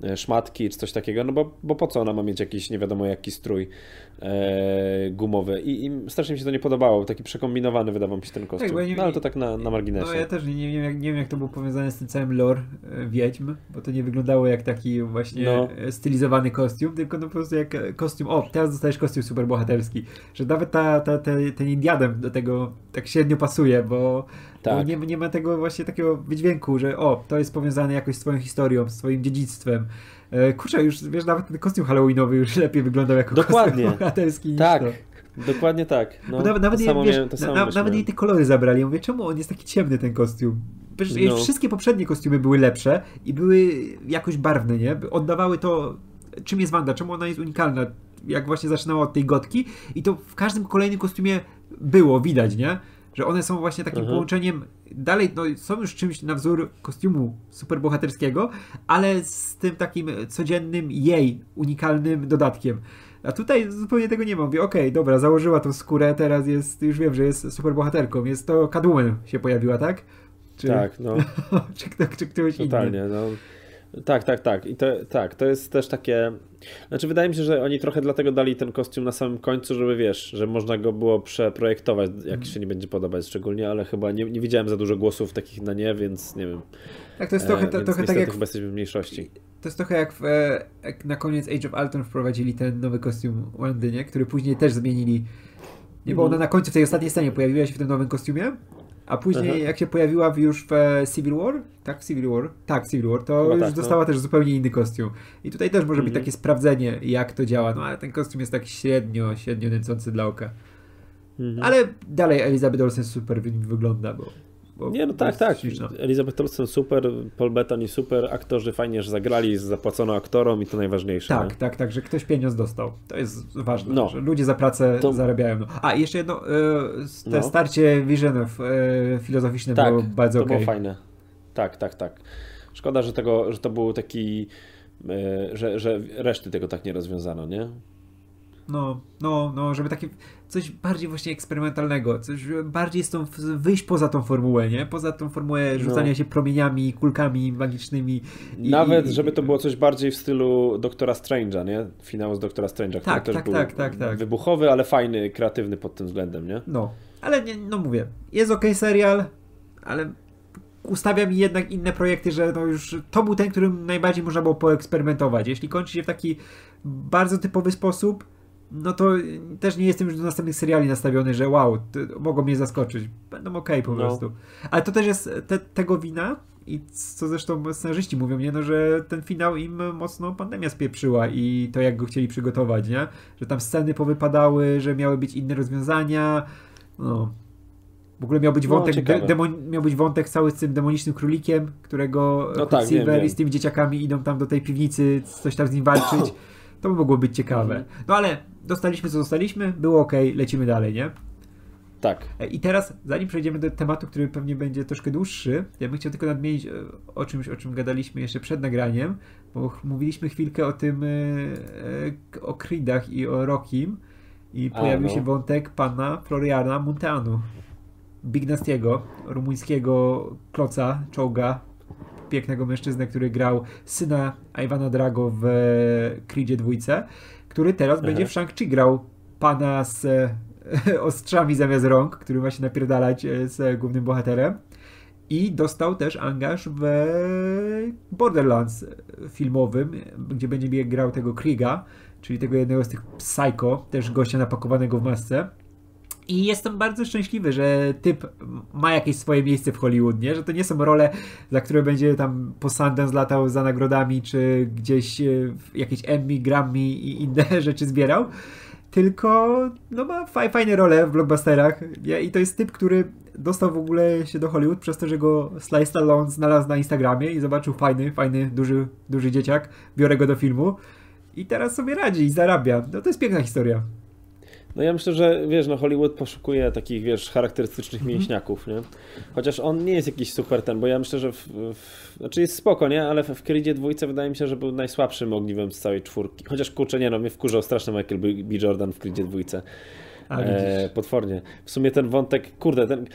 e, szmatki czy coś takiego, no bo, bo po co ona ma mieć jakiś nie wiadomo jaki strój e, gumowy I, I, strasznie mi się to nie podobało, taki przekombinowany wydawał mi się ten kostium, tak, nie, no ale to tak na, na marginesie. No ja też nie, nie, wiem, jak, nie wiem jak to było powiązane z tym całym lore e, Wiedźm, bo to nie wyglądało jak taki właśnie no. Stylizowany kostium, tylko no po prostu jak kostium, o teraz dostajesz kostium super bohaterski, że nawet ta, ta, ta, ten Indiadem do tego tak średnio pasuje, bo tak. Nie, nie ma tego właśnie takiego wydźwięku, że o, to jest powiązane jakoś z twoją historią, z twoim dziedzictwem. E, kurczę, już wiesz, nawet ten kostium halloweenowy już lepiej wyglądał jako Dokładnie. kostium bohaterski tak. niż to. Dokładnie tak. No, nawet nawet, nie, wiesz, na, nawet jej te kolory zabrali. Ja mówię, czemu on jest taki ciemny ten kostium? no. Wszystkie poprzednie kostiumy były lepsze i były jakoś barwne, nie? Oddawały to, czym jest Wanda, czemu ona jest unikalna. Jak właśnie zaczynała od tej gotki i to w każdym kolejnym kostiumie było, widać, nie? Że one są właśnie takim mhm. połączeniem, dalej no, są już czymś na wzór kostiumu superbohaterskiego, ale z tym takim codziennym jej unikalnym dodatkiem. A tutaj zupełnie tego nie ma. Mówię, okej, okay, dobra, założyła tą skórę, teraz jest, już wiem, że jest superbohaterką. Jest to Catwoman się pojawiła, tak? Czy... Tak, no. czy, kto, czy ktoś Totalnie, inny? no. Tak, tak, tak. I to, tak, to jest też takie. Znaczy, wydaje mi się, że oni trochę dlatego dali ten kostium na samym końcu, żeby wiesz, że można go było przeprojektować, jak mm. się nie będzie podobać szczególnie, ale chyba nie, nie widziałem za dużo głosów takich na nie, więc nie wiem. Tak, to jest trochę, e, trochę tak jak. chyba jesteśmy w mniejszości. To jest trochę jak, w, e, jak na koniec Age of Ultron wprowadzili ten nowy kostium Wandy, nie? który później też zmienili. Nie, bo mhm. ona na końcu w tej ostatniej scenie pojawiła się w tym nowym kostiumie a później, Aha. jak się pojawiła już w e, Civil War, tak, Civil War, tak, Civil War, to Chyba już tak, no. dostała no. też zupełnie inny kostium. I tutaj też może mhm. być takie sprawdzenie, jak to działa. No ale ten kostium jest tak średnio, średnio nęcący dla oka. Mhm. Ale dalej Elizabeth Olsen super wygląda, bo nie, no tak, tak. Śliczna. Elizabeth Olsen super, Paul Bettany super, aktorzy fajnie, że zagrali, zapłacono aktorom i to najważniejsze. Tak, nie? tak, tak, że ktoś pieniądz dostał. To jest ważne, no. że ludzie za pracę to... zarabiają. A, jeszcze jedno, e, te no. starcie Visionów e, filozoficzne tak, było bardzo to okay. było fajne. Tak, tak, tak. Szkoda, że, tego, że to był taki, e, że, że reszty tego tak nie rozwiązano, nie? No, no, no, żeby takie coś bardziej właśnie eksperymentalnego, coś bardziej stąd wyjść poza tą formułę, nie? Poza tą formułę rzucania no. się promieniami, kulkami magicznymi. I, Nawet, i, żeby to było coś bardziej w stylu Doktora Strange'a, nie? Finał z Doktora Strange'a, tak, który tak, też tak, tak, tak, wybuchowy, ale fajny, kreatywny pod tym względem, nie? No, ale nie, no mówię, jest ok serial, ale ustawia mi jednak inne projekty, że no już to był ten, którym najbardziej można było poeksperymentować. Jeśli kończy się w taki bardzo typowy sposób, no to też nie jestem już do następnych seriali nastawiony, że wow, mogą mnie zaskoczyć. Będą ok po no. prostu. Ale to też jest te, tego wina i co zresztą scenarzyści mówią, nie? No, że ten finał im mocno pandemia spieprzyła i to jak go chcieli przygotować, nie? Że tam sceny powypadały, że miały być inne rozwiązania. No. W ogóle miał być no, wątek, no, demon, miał być wątek cały z tym demonicznym królikiem, którego no tak, Silver i z tymi dzieciakami idą tam do tej piwnicy, coś tam z nim walczyć. To by mogło być ciekawe. Mhm. No ale dostaliśmy co dostaliśmy, było ok, lecimy dalej, nie? Tak. E, I teraz, zanim przejdziemy do tematu, który pewnie będzie troszkę dłuższy, ja bym chciał tylko nadmienić e, o czymś, o czym gadaliśmy jeszcze przed nagraniem, bo mówiliśmy chwilkę o tym, e, o Creedach i o Rockim i pojawił no. się wątek pana Floriana Monteanu, Big Nastiego, rumuńskiego kloca, czołga, pięknego mężczyznę, który grał syna Iwana Drago w Creedzie dwójce który teraz Aha. będzie w Shang-Chi grał pana z ostrzami zamiast rąk, który ma się napierdalać e, z głównym bohaterem. I dostał też angaż w Borderlands filmowym, gdzie będzie grał tego Kriga, czyli tego jednego z tych psycho, też gościa napakowanego w masce. I jestem bardzo szczęśliwy, że typ ma jakieś swoje miejsce w Hollywood, nie? Że to nie są role, za które będzie tam po Sundance latał za nagrodami, czy gdzieś e, jakieś Emmy, Grammy i inne rzeczy zbierał. Tylko no ma faj, fajne role w blockbusterach i to jest typ, który dostał w ogóle się do Hollywood przez to, że go Sly Stallone znalazł na Instagramie i zobaczył fajny, fajny, duży, duży dzieciak, biorę go do filmu i teraz sobie radzi i zarabia. No to jest piękna historia. No ja myślę, że wiesz, no Hollywood poszukuje takich, wiesz, charakterystycznych -hmm. mięśniaków, nie? Chociaż on nie jest jakiś super ten, bo ja myślę, że w, w, znaczy jest spoko, nie? Ale w, w Creedzie dwójce wydaje mi się, że był najsłabszym ogniwem z całej czwórki. Chociaż kurczę, nie no, mnie wkurzał strasznie Michael B. Jordan w Creedzie dwójce. E, potwornie. W sumie ten wątek, kurde, ten,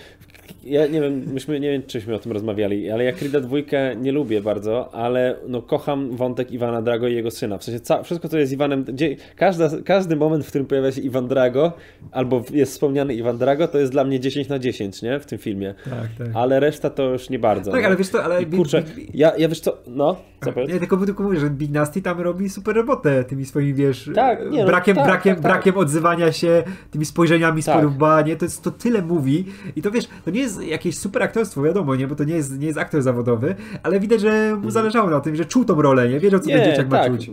ja nie wiem, myśmy, nie wiem, czyśmy o tym rozmawiali, ale ja Creed'a dwójkę nie lubię bardzo, ale no kocham wątek Iwana Drago i jego syna. W sensie ca- wszystko, co jest Iwanem, gdzie, każda, każdy moment, w którym pojawia się Iwan Drago, albo jest wspomniany Iwan Drago, to jest dla mnie 10 na 10, nie? W tym filmie. Tak, tak. Ale reszta to już nie bardzo. Tak, no. ale wiesz co, ale... I, kurczę, ja, ja wiesz co, no, co Ja tylko, tylko mówię, że Big Nasty tam robi super robotę tymi swoimi, wiesz, tak, nie, no, brakiem, tak, brakiem, tak, tak, brakiem odzywania się, tymi spojrzeniami z tak. nie? To, jest, to tyle mówi i to wiesz, to nie jest jakieś super aktorstwo, wiadomo, nie? Bo to nie jest, nie jest aktor zawodowy, ale widać, że mu mhm. zależało na tym, że czuł tą rolę, nie? Wiedział, co nie, ten dzieciak tak. ma czuć.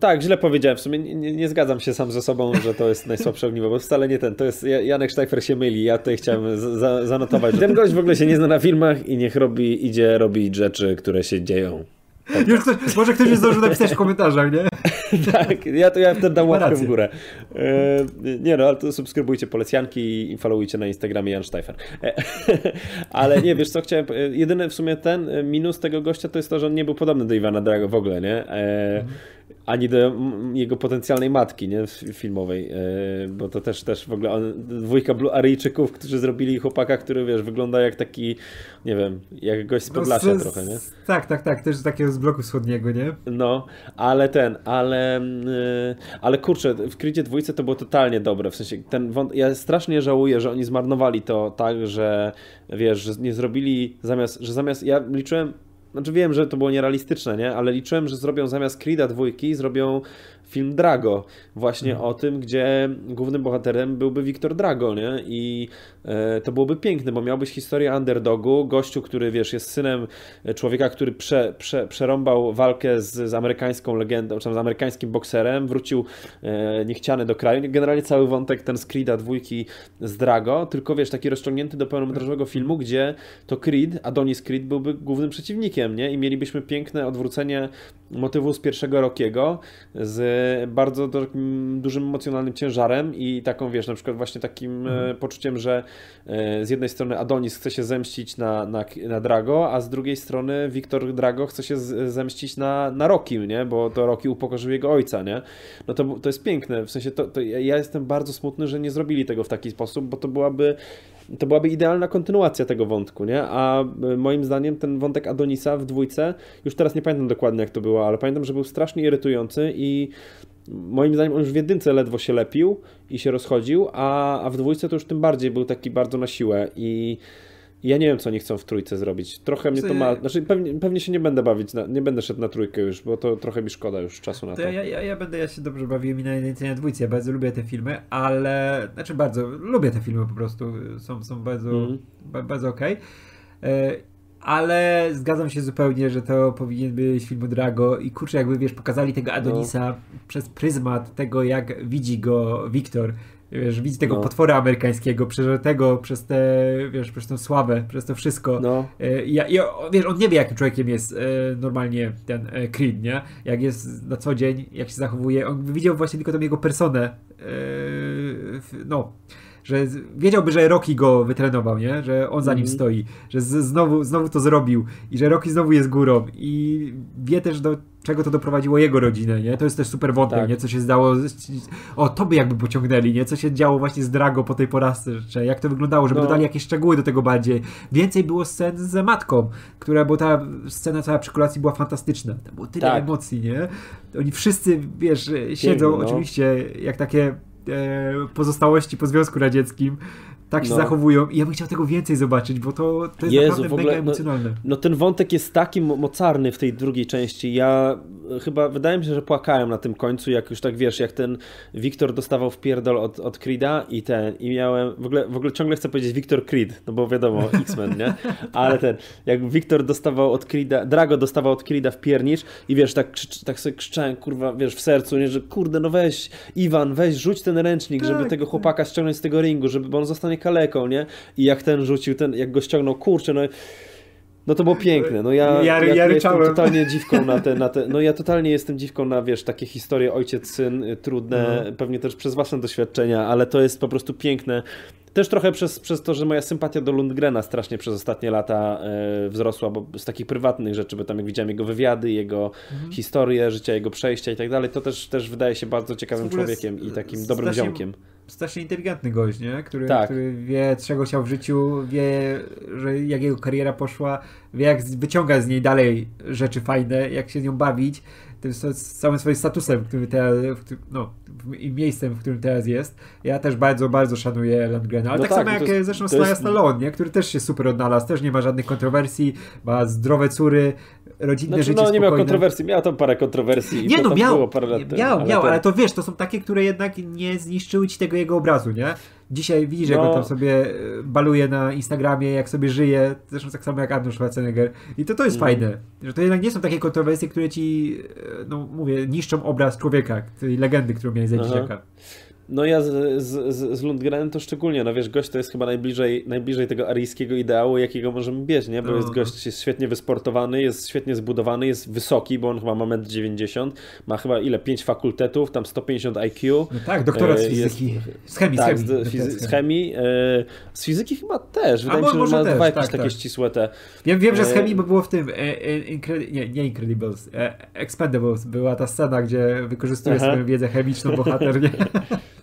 Tak, źle powiedziałem. W sumie nie, nie, zgadzam się sam ze sobą, że to jest najsłabsze ogniwo, bo wcale nie ten. To jest Janek Sztajfer się myli. Ja tutaj chciałem za, zanotować. Ten gość w ogóle się nie zna na filmach i niech robi, idzie robić rzeczy, które się dzieją. Tak. Już ktoś, może ktoś już zdążył napisać w komentarzach, nie? tak, ja to ja wtedy dam łapkę w górę. E, nie no, ale to subskrybujcie polecjanki i followujcie na Instagramie Jan Steifer. E, ale nie, wiesz co, chciałem, jedyny w sumie ten minus tego gościa to jest to, że on nie był podobny do Iwana Drago w ogóle, nie? E, mhm ani do jego potencjalnej matki nie, filmowej, e, bo to też, też w ogóle on, dwójka Aryjczyków, którzy zrobili chłopaka, który wiesz, wygląda jak taki, nie wiem, jak gość z no, Podlasia no, z, trochę, nie? Tak, tak, tak, też takiego z bloku wschodniego, nie? No, ale ten, ale e, ale kurczę, w Krycie dwójce to było totalnie dobre, w sensie ten wąt, ja strasznie żałuję, że oni zmarnowali to tak, że wiesz, że nie zrobili zamiast, że zamiast, ja liczyłem znaczy wiem, że to było nierealistyczne, nie? Ale liczyłem, że zrobią zamiast Creed'a dwójki, zrobią film Drago, właśnie mhm. o tym, gdzie głównym bohaterem byłby Wiktor Drago, nie? I e, to byłoby piękne, bo miałbyś historię underdogu, gościu, który, wiesz, jest synem człowieka, który prze, prze, przerąbał walkę z, z amerykańską legendą, czy z amerykańskim bokserem, wrócił e, niechciany do kraju. Generalnie cały wątek ten z Creed'a dwójki z Drago, tylko, wiesz, taki rozciągnięty do pełnometrażowego filmu, gdzie to Creed, Adonis Creed byłby głównym przeciwnikiem, nie? I mielibyśmy piękne odwrócenie motywu z pierwszego Rockiego, z bardzo dużym emocjonalnym ciężarem i taką, wiesz, na przykład właśnie takim e, mhm. poczuciem, że e, z jednej strony Adonis chce się zemścić na, na, na Drago, a z drugiej strony Wiktor Drago chce się zemścić na, na Rokim, nie? Bo to Roki upokorzył jego ojca, nie? No to, to jest piękne, w sensie to, to ja jestem bardzo smutny, że nie zrobili tego w taki sposób, bo to byłaby to byłaby idealna kontynuacja tego wątku, nie? A e, moim zdaniem ten wątek Adonisa w dwójce, już teraz nie pamiętam dokładnie jak to było, ale pamiętam, że był strasznie irytujący i moim zdaniem on już w jedynce ledwo się lepił i się rozchodził, a, a w dwójce to już tym bardziej był taki bardzo na siłę i ja nie wiem, co oni chcą w trójce zrobić. Trochę mnie to ma. Znaczy, pewnie, pewnie się nie będę bawić, na, nie będę szedł na trójkę już, bo to trochę mi szkoda już czasu na to. to. Ja, ja, ja będę, ja się dobrze bawiłem i na jedynce na dwójce. Ja bardzo lubię te filmy, ale. Znaczy, bardzo lubię te filmy po prostu. Są, są bardzo, mm. ba, bardzo okej. Okay. E, ale zgadzam się zupełnie, że to powinien być film Drago i kurczę, jakby wiesz, pokazali tego Adonisa no. przez pryzmat tego, jak widzi go Wiktor, wiesz, widzi tego no. potwora amerykańskiego, przeżytego przez te, wiesz, przez tę sławę, przez to wszystko. No. E, I, i, wiesz, on nie wie, jakim człowiekiem jest e, normalnie ten e, Creed, nie? Jak jest na co dzień, jak się zachowuje. On widział właśnie tylko tą jego personę, no że wiedziałby, że Rocky go wytrenował, nie? Że on za nim mm. stoi, że znowu, znowu to zrobił i że Rocky znowu jest górą i wie też do czego to doprowadziło jego rodzinę, nie? To jest też super wątek, tak. nie? Co się zdało, o, to by jakby pociągnęli, nie? Co się działo właśnie z Drago po tej porażce, jak to wyglądało, żeby no. dodali jakieś szczegóły do tego bardziej. Więcej było scen z matką, która, bo ta scena cała przy kolacji była fantastyczna. Tam było tyle tak. emocji, nie? Oni wszyscy, wiesz, siedzą no. oczywiście jak takie pozostałości po Związku Radzieckim, tak się no. zachowują i ja bym chciał tego więcej zobaczyć, bo to, to jest Jezu, naprawdę ogóle, mega no, emocjonalne. No, no, ten wątek jest taki mocarny w tej drugiej części. Ja chyba, wydaje mi się, że płakałem na tym końcu, jak już tak wiesz, jak ten Wiktor dostawał w pierdol od, od Creed'a i ten, i miałem, w ogóle, w ogóle ciągle chcę powiedzieć Wiktor Creed, no bo wiadomo, X-Men, nie? Ale ten, jak Wiktor dostawał od Creed'a, Drago dostawał od Creed'a w piernicz i wiesz, tak, tak sobie krzyczałem, kurwa, wiesz, w sercu, nie, że kurde, no weź, Iwan, weź, rzuć ten ręcznik, tak, żeby tego chłopaka ściągnąć z tego ringu, żeby on zostanie kaleką, nie? I jak ten rzucił, ten, jak go ściągnął, kurczę, no no to było piękne. No ja, ja, ja, ja jestem totalnie dziwką na te, na te. No ja totalnie jestem dziwką na wiesz, takie historie ojciec, syn, y, trudne, no. pewnie też przez własne doświadczenia, ale to jest po prostu piękne też trochę przez, przez to, że moja sympatia do Lundgrena strasznie przez ostatnie lata e, wzrosła, bo z takich prywatnych rzeczy, bo tam jak widziałem jego wywiady, jego mhm. historię życia, jego przejścia i tak dalej, to też, też wydaje się bardzo ciekawym człowiekiem i takim dobrym ziomkiem strasznie inteligentny gość, nie? Który, tak. który wie, czego chciał w życiu, wie, że jak jego kariera poszła, wie, jak wyciąga z niej dalej rzeczy fajne, jak się z nią bawić, tym całym swoim statusem, który teraz, no, i miejscem, w którym teraz jest. Ja też bardzo, bardzo szanuję Landgrena, ale no tak, tak, samo jak jest, zresztą Slaja jest... Stallone, nie? który też się super odnalazł, też nie ma żadnych kontrowersji, ma zdrowe córy, rodzinne znaczy, życie No nie miał kontrowersji, miał tam parę kontrowersji. Nie no, miał, miał, miał, ale to wiesz, to są takie, które jednak nie zniszczyły ci tego jego obrazu, nie? Dzisiaj widzisz, jak no. on tam sobie e, baluje na Instagramie, jak sobie żyje, zresztą tak samo jak Arnold Schwarzenegger. I to to jest mm. fajne, że to jednak nie są takie kontrowersje, które ci, e, no mówię, niszczą obraz człowieka, tej legendy, którą miałeś za dzieciaka. No ja z, z, z Lundgrenem to szczególnie, no wiesz, gość to jest chyba najbliżej, najbliżej tego aryjskiego ideału, jakiego możemy mieć, nie? Bo no. jest gość, jest świetnie wysportowany, jest świetnie zbudowany, jest wysoki, bo on chyba ma 1,90 m, ma chyba ile? 5 fakultetów, tam 150 IQ. No tak, doktorat z e, fizyki. Jest, z chemii, tak, z chemii. Z, fizy z, chemii e, z fizyki chyba też. Wydaje mi się, że ma też, dwa jakieś tak, takie tak. ścisłe te. Wiem, wiem, że z e, chemii bo było w tym nie, nie Incredibles, Expendables była ta scena, gdzie wykorzystuje Aha. swoją wiedzę chemiczną bohater, nie?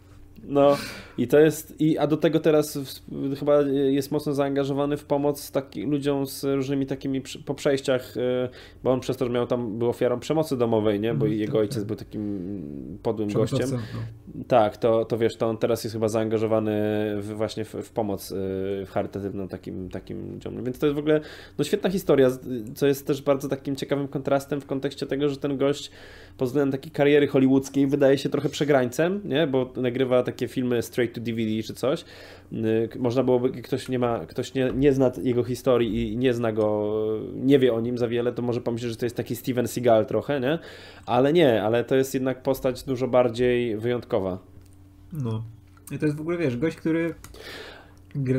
No i to jest, i, a do tego teraz w, chyba jest mocno zaangażowany w pomoc taki, ludziom z różnymi takimi po przejściach, e, bo on przez to, że miał tam, był ofiarą przemocy domowej, nie? Bo mm, jego tak, ojciec tak. był takim podłym gościem. No. Tak, to, to wiesz, to on teraz jest chyba zaangażowany w, właśnie w, w pomoc e, w charytatywną takim, takim działaniu. Więc to jest w ogóle no, świetna historia, co jest też bardzo takim ciekawym kontrastem w kontekście tego, że ten gość pod względem takiej kariery hollywoodzkiej wydaje się trochę przegrańcem, nie? Bo nagrywa takie filmy straight to DVD czy coś. Y, można byłoby, ktoś nie ma, ktoś nie, nie zna jego historii i nie zna go, nie wie o nim za wiele, to może pomyśleć, że to jest taki Steven Seagal trochę, nie? Ale nie, ale to jest jednak postać dużo bardziej wyjątkowa. No. I to jest w ogóle, wiesz, gość, który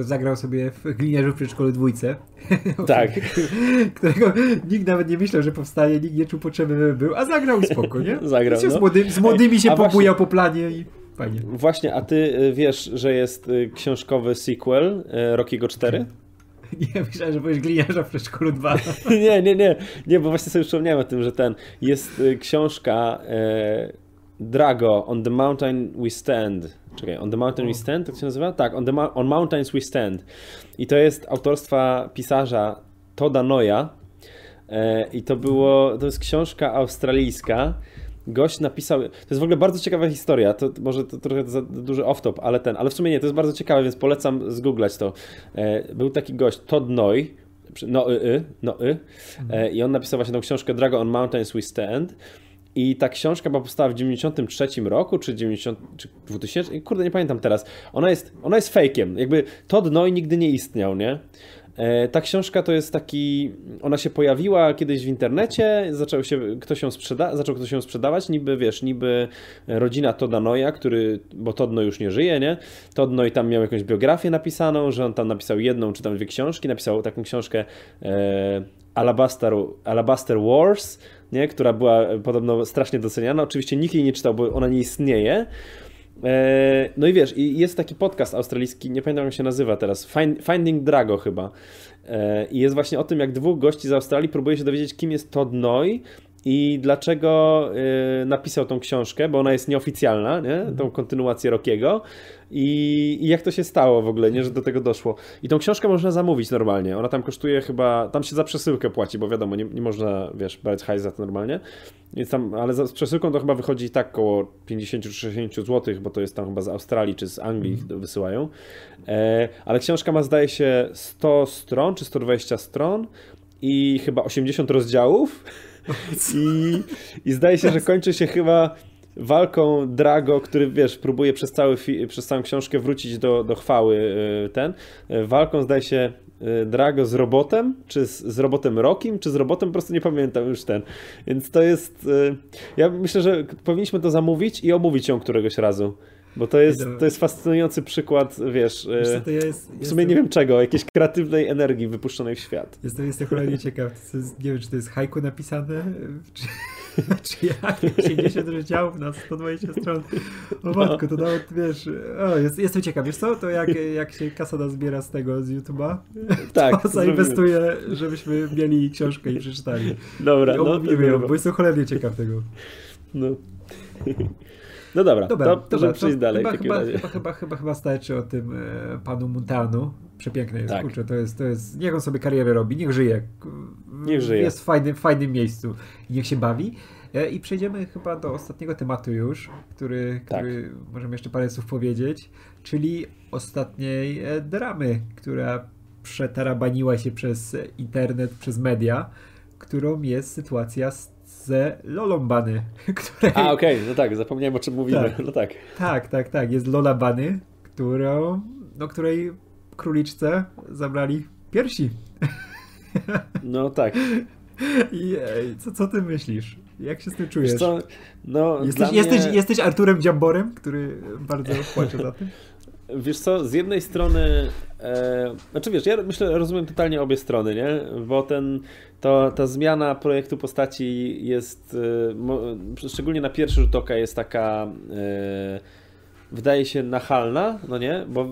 zagrał sobie w gliniarzu w przedszkolu dwójce. Tak. którego nikt nawet nie myślał, że powstaje, nikt nie czuł potrzeby, by był, a zagrał spoko, nie? Zagrał, no. z, młodymi, z młodymi się Ej, pobujał właśnie... po planie i fajnie. Właśnie, a ty y, wiesz, że jest y, książkowy sequel y, Rockiego 4? Nie, myślałem, że powiesz gliniarza w przedszkolu 2. nie, nie, nie, nie, bo właśnie sobie przypomniałem o tym, że ten, jest książka Drago, On the Mountain We Stand, Czekaj, On the Mountain We Stand, tak się nazywa? Tak, On, the on Mountains We Stand. I to jest autorstwa pisarza Toda Noya. I to było, to jest książka australijska. Gość napisał, to jest w ogóle bardzo ciekawa historia, to może to trochę za duży off-top, ale ten, ale w sumie nie, to jest bardzo ciekawe, więc polecam zgooglać to. E, był taki gość, Todd Noy, no y, y, no y, e, i on napisał właśnie tą książkę Dragon on Mountains We Stand i ta książka była powstała w 93 roku, czy 90, czy 2000, kurde nie pamiętam teraz. Ona jest, ona jest fejkiem. Jakby Todd Noy nigdy nie istniał, nie? E, ta książka to jest taki, ona się pojawiła kiedyś w internecie, zaczął się, ktoś ją sprzeda zaczął ktoś ją sprzedawać, niby wiesz, niby rodzina Toda Noya, który, bo Todd Noy już nie żyje, nie? Todd Noy tam miał jakąś biografię napisaną, że on tam napisał jedną czy tam dwie książki, napisał taką książkę e, Alabaster, Alabaster Wars, nie? która była podobno strasznie doceniana. Oczywiście nikt jej nie czytał, bo ona nie istnieje. E, no i wiesz, jest taki podcast australijski, nie pamiętam jak się nazywa teraz, Finding Drago chyba. E, I jest właśnie o tym, jak dwóch gości z Australii próbuje się dowiedzieć, kim jest Todd Noy i dlaczego y, napisał tą książkę, bo ona jest nieoficjalna, nie? tą mhm. kontynuację Rockiego I, i jak to się stało w ogóle, nie? że do tego doszło. I tą książkę można zamówić normalnie, ona tam kosztuje chyba, tam się za przesyłkę płaci, bo wiadomo, nie, nie można, wiesz, brać hajs za to normalnie, Więc tam, ale za, z przesyłką to chyba wychodzi tak około 50 czy 60 zł, bo to jest tam chyba z Australii czy z Anglii mm. wysyłają. E, ale książka ma zdaje się 100 stron czy 120 stron i chyba 80 rozdziałów. I, I zdaje się, że kończy się chyba walką Drago, który wiesz, próbuje przez, cały, przez całą książkę wrócić do, do chwały y, ten. Y, walką zdaje się y, Drago z robotem, czy z, z robotem Rokim, czy z robotem, po prostu nie pamiętam już ten. Więc to jest. Ja myślę, że powinniśmy to zamówić i omówić ją któregoś razu. Bo to jest, to jest fascynujący przykład, wiesz, wiesz co, ja jest, w sumie jestem... nie wiem czego, jakiejś kreatywnej energii wypuszczonej w świat. Jestem, jestem cholernie ciekaw. Jest, nie wiem, czy to jest haiku napisane, czy, Znaczy jak 50 rozdziałów na 120 stron. O matko, to nawet wiesz, o, jest, jestem ciekaw, wiesz co, to jak, jak się Kasada zbiera z tego, z YouTube'a, tak, to zainwestuję, żebyśmy mieli książkę i przeczytali. Dobra, I no, ją, bo jestem cholernie ciekaw tego. No. No dobra, dobra to, dobra, przejść dalej. Chyba, chyba, chyba, chyba, chyba, chyba starczy o tym e, panu Montanu. Przepiękne jest, tak. kurczę, to jest, to jest, niech on sobie karierę robi, niech żyje. Niech żyje. Jest w fajnym, fajnym miejscu niech się bawi. E, I przejdziemy chyba do ostatniego tematu już, który, tak. który możemy jeszcze parę słów powiedzieć, czyli ostatniej e, dramy, która przetarabaniła się przez internet, przez media, którą jest sytuacja z ze Lolą Bany. Której... A, okej, okay. no tak, zapomniałem o czym mówimy. Tak. No tak. Tak, tak, tak. Jest Lola Bany, którą, no której króliczce zabrali piersi. No tak. I co, co ty myślisz? Jak się z tym czujesz? No, jesteś, mnie... jesteś, jesteś Arturem Dziamborem, który bardzo płacze za tym? Wiesz co, z jednej strony, e, znaczy wiesz, ja myślę, rozumiem totalnie obie strony, nie? Bo ten, to, ta zmiana projektu postaci jest, e, szczególnie na pierwszy rzut oka jest taka... E, wydaje się nachalna, no nie? Bo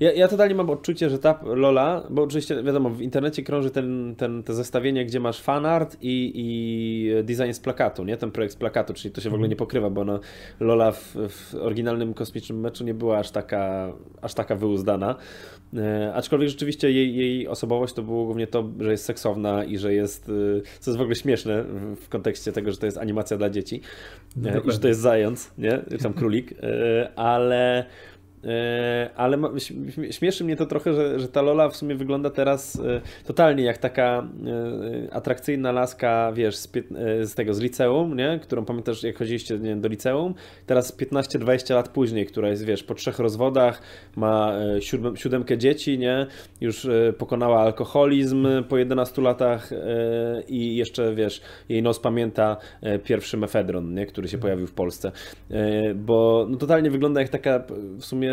ja, ja totalnie mam odczucie, że ta Lola, bo oczywiście wiadomo, w internecie krąży ten, ten, te zestawienie, gdzie masz fanart i, i design z plakatu, nie? Ten projekt z plakatu, czyli to się w ogóle nie pokrywa, bo no, Lola w, w oryginalnym kosmicznym meczu nie była aż taka, aż taka wyuzdana. E, aczkolwiek rzeczywiście jej, jej osobowość to było głównie to, że jest seksowna i że jest, e, co jest w ogóle śmieszne w, kontekście tego, że to jest animacja dla dzieci e, i że to jest zając, nie? Tam królik, ale ale śmieszy mnie to trochę, że, że ta Lola w sumie wygląda teraz e, totalnie jak taka e, atrakcyjna laska, wiesz, z, z tego, z liceum, nie? Którą pamiętasz, jak chodziliście nie, do liceum, teraz 15-20 lat później, która jest, wiesz, po trzech rozwodach, ma siódem, siódemkę dzieci, nie? Już pokonała alkoholizm po 11 latach i jeszcze, wiesz, jej nos pamięta pierwszy mefedron, nie? Który się pojawił w Polsce. Bo no, totalnie wygląda jak taka w sumie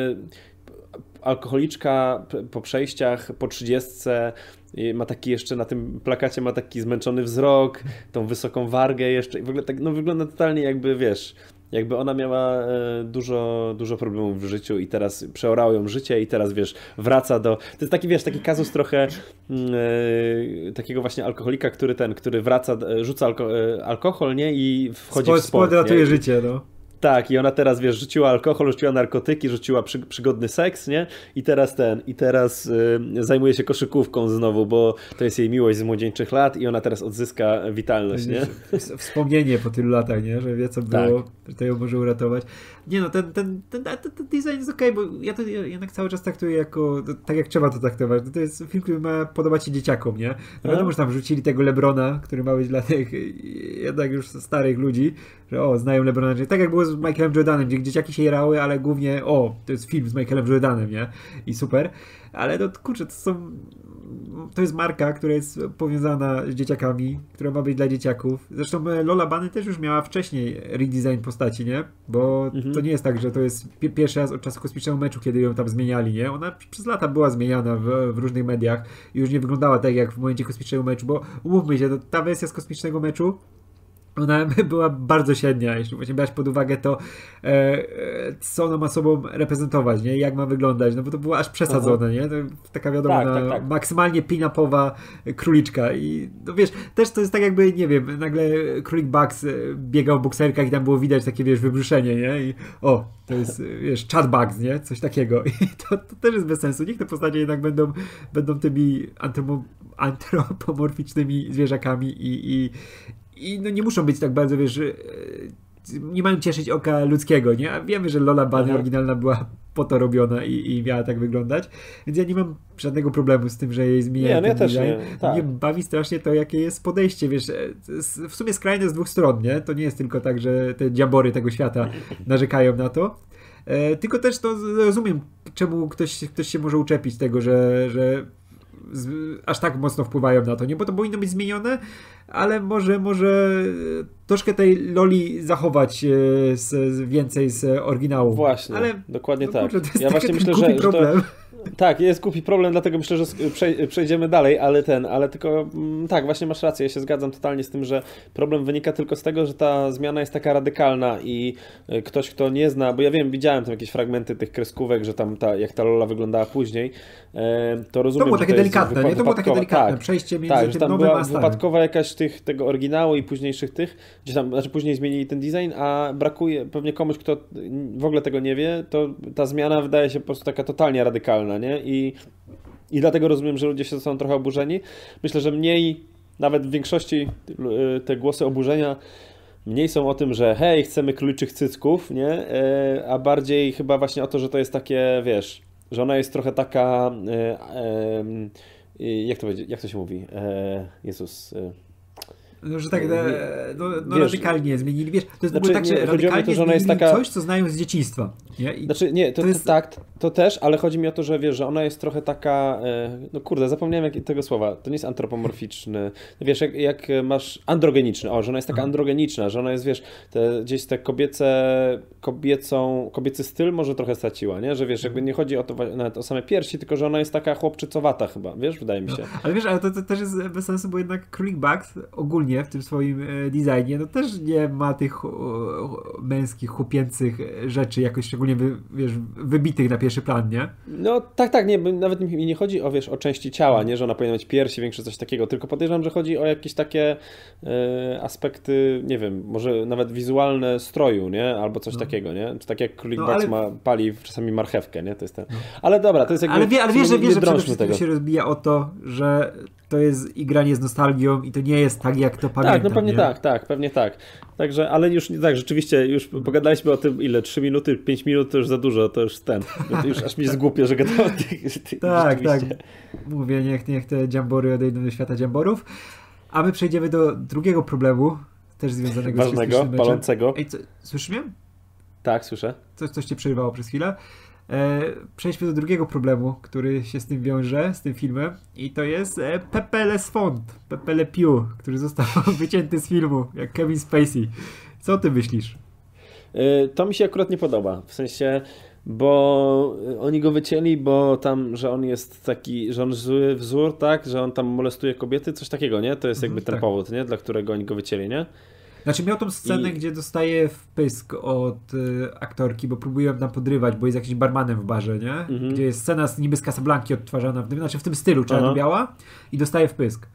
alkoholiczka po przejściach, po trzydziestce ma taki jeszcze na tym plakacie ma taki zmęczony wzrok, tą wysoką wargę jeszcze i w ogóle tak, no wygląda totalnie jakby, wiesz, jakby ona miała e, dużo, dużo problemów w życiu i teraz przeorało ją życie i teraz, wiesz, wraca do... To jest taki, wiesz, taki kazus trochę e, takiego właśnie alkoholika, który ten, który wraca, e, rzuca alko alkohol, nie? I wchodzi Spo, w sport. ratuje życie, no. Tak, i ona teraz, wiesz, rzuciła alkohol, rzuciła narkotyki, rzuciła przy, przygodny seks, nie? I teraz ten, i teraz y, zajmuje się koszykówką znowu, bo to jest jej miłość z młodzieńczych lat i ona teraz odzyska witalność, nie? Wspomnienie po tylu latach, nie? Że wie, co było, tak. to ją może uratować. Nie no, ten, ten, ten, ten, ten design jest okej, okay, bo ja to jednak cały czas traktuję jako, tak jak trzeba to traktować. To jest film, który ma podobać się dzieciakom, nie? No wiadomo, że tam wrzucili tego Lebrona, który ma być dla tych jednak już starych ludzi, że o, znają Lebrona, tak jak było z Michaelem Jordanem, gdzie dzieciaki się jerały, ale głównie o, to jest film z Michaelem Jordanem, nie? I super. Ale no kurczę, to są to jest marka, która jest powiązana z dzieciakami, która ma być dla dzieciaków. Zresztą e, Lola Bunny też już miała wcześniej redesign postaci, nie? Bo mhm. to nie jest tak, że to jest pierwszy raz od czasu kosmicznego meczu, kiedy ją tam zmieniali, nie? Ona przez lata była zmieniana w, w różnych mediach i już nie wyglądała tak jak w momencie kosmicznego meczu, bo umówmy się, ta wersja z kosmicznego meczu ona była bardzo średnia, jeśli właśnie brać pod uwagę to, e, e, co ona ma sobą reprezentować, nie? Jak ma wyglądać, no bo to było aż przesadzone, Aha. nie? To taka wiadomo, tak, tak, tak. maksymalnie pin-upowa króliczka i no wiesz, też to jest tak jakby, nie wiem, nagle królik Bugs e, biegał w bokserkach i tam było widać takie, wiesz, wybruszenie, nie? I o, to jest, wiesz, chat Bugs, nie? Coś takiego i to, to też jest bez sensu. Niech te postacie jednak będą, będą tymi antropomorficznymi zwierzakami i, i, i no nie muszą być tak bardzo, wiesz, e, nie mają cieszyć oka ludzkiego, nie? A wiemy, że Lola Bunny oryginalna była po to robiona i, i miała tak wyglądać, więc ja nie mam żadnego problemu z tym, że jej zmieniają nie, no ja też design. Nie, tak. Mnie bawi strasznie to, jakie jest podejście, wiesz, e, w sumie skrajne z dwóch stron, nie? To nie jest tylko tak, że te dziabory tego świata narzekają na to, e, tylko też to rozumiem, czemu ktoś, ktoś się może uczepić tego, że, że aż tak mocno wpływają na to, nie? Bo to powinno być zmienione, ale może, może troszkę tej loli zachować e, z, więcej z oryginału. Właśnie, ale, dokładnie no, tak. Ja właśnie myśdzieszę, że, że to, tak, jest głupi problem, dlatego myślę, że przejdziemy dalej, ale ten, ale tylko mm, tak, właśnie masz rację, ja się zgadzam totalnie z tym, że problem wynika tylko z tego, że ta zmiana jest taka radykalna i y, ktoś, kto nie zna, bo ja wiem, widziałem tam jakieś fragmenty tych kreskówek, że tam ta, jak ta Lola wyglądała później, e, to rozumiem, To było takie delikatne, nie? To było takie delikatne tak, przejście między tak, że tam była wypadkowa jakaś tych, tego oryginału i późniejszych tych, gdzie tam, znaczy później zmienili ten design, a brakuje pewnie komuś, kto w ogóle tego nie wie, to ta zmiana wydaje się po prostu taka totalnie radykalna, nie? I, i dlatego rozumiem, że ludzie się są trochę oburzeni. Myślę, że mniej, nawet w większości y, te głosy oburzenia mniej są o tym, że hej, chcemy króliczych cycków, nie? E, a bardziej chyba właśnie o to, że to jest takie, wiesz, że ona jest trochę taka, e, e, jak to, jak to się mówi? Jezus że tak no, no, no wiesz, radykalnie zmienili. Wiesz, to jest znaczy, tak, że nie, radykalnie to, że ona jest taka... coś, co znają z dzieciństwa. Nie? I znaczy, nie, to, to jest... tak, to też, ale chodzi mi o to, że wiesz, że ona jest trochę taka, e, no kurde, zapomniałem tego słowa, to nie jest antropomorficzny, wiesz, jak, jak masz androgeniczny, o, że ona jest taka androgeniczna, że ona jest, wiesz, te, gdzieś te kobiece, kobiecą, kobiecy styl może trochę straciła, nie, że wiesz, jakby nie chodzi o to nawet o same piersi, tylko że ona jest taka chłopczycowata chyba, wiesz, wydaje mi się. No, ale wiesz, ale to, to, też jest bez sensu, bo jednak Królik Bugs ogólnie w tym swoim e, designie, no też nie ma tych męskich, chłopięcych rzeczy jakoś szczególnie, wy, wiesz, wybitych na pierwszy plan, nie? No tak, tak, nie, nawet mi nie chodzi o, wiesz, o części ciała, nie, że ona powinna mieć piersi, większe coś takiego, tylko podejrzewam, że chodzi o jakieś takie e, aspekty, nie wiem, może nawet wizualne stroju, nie, albo coś no. takiego, nie, czy tak jak Królik no, ale... ma, pali czasami marchewkę, nie, to jest ten, no. ale dobra, to jest jakby... Ale, wie, ale wiesz, że, wiesz, że przede wszystkim się rozbija o to, że to jest igranie z nostalgią i to nie jest tak, jak to pamiętam. Tak, no pewnie nie? tak, tak, pewnie tak. Także, ale już tak, rzeczywiście, już pogadaliśmy o tym, ile, 3 minuty, 5 minut to już za dużo, to już ten, to już aż mi zgłupie, że gadam o tych, Tak, tak. Mówię, niech, niech te dziambory odejdą do świata dziamborów. A my przejdziemy do drugiego problemu, też związanego Ważnego, z Ważnego, palącego. Ej, co, słyszysz mnie? Tak, słyszę. Coś, coś cię przerywało przez chwilę. E, przejdźmy do drugiego problemu, który się z tym wiąże, z tym filmem i to jest e, Pepe Les Font, Pepe Le Pew, który został wycięty z filmu, jak Kevin Spacey. Co ty myślisz? E, to mi się akurat nie podoba, w sensie bo oni go wycięli, bo tam, że on jest taki, że on zły wzór, tak, że on tam molestuje kobiety, coś takiego, nie? To jest jakby mhm, ten tak. powód, nie? Dla którego oni go wycięli, nie? Znaczy miał tą scenę, I... gdzie dostaje wpysk od y, aktorki, bo próbują tam podrywać, bo jest jakiś barmanem w barze, nie? Mhm. Gdzie jest scena z niby z Casablanki odtwarzana, w znaczy w tym stylu czarno-biała i dostaje wpysk.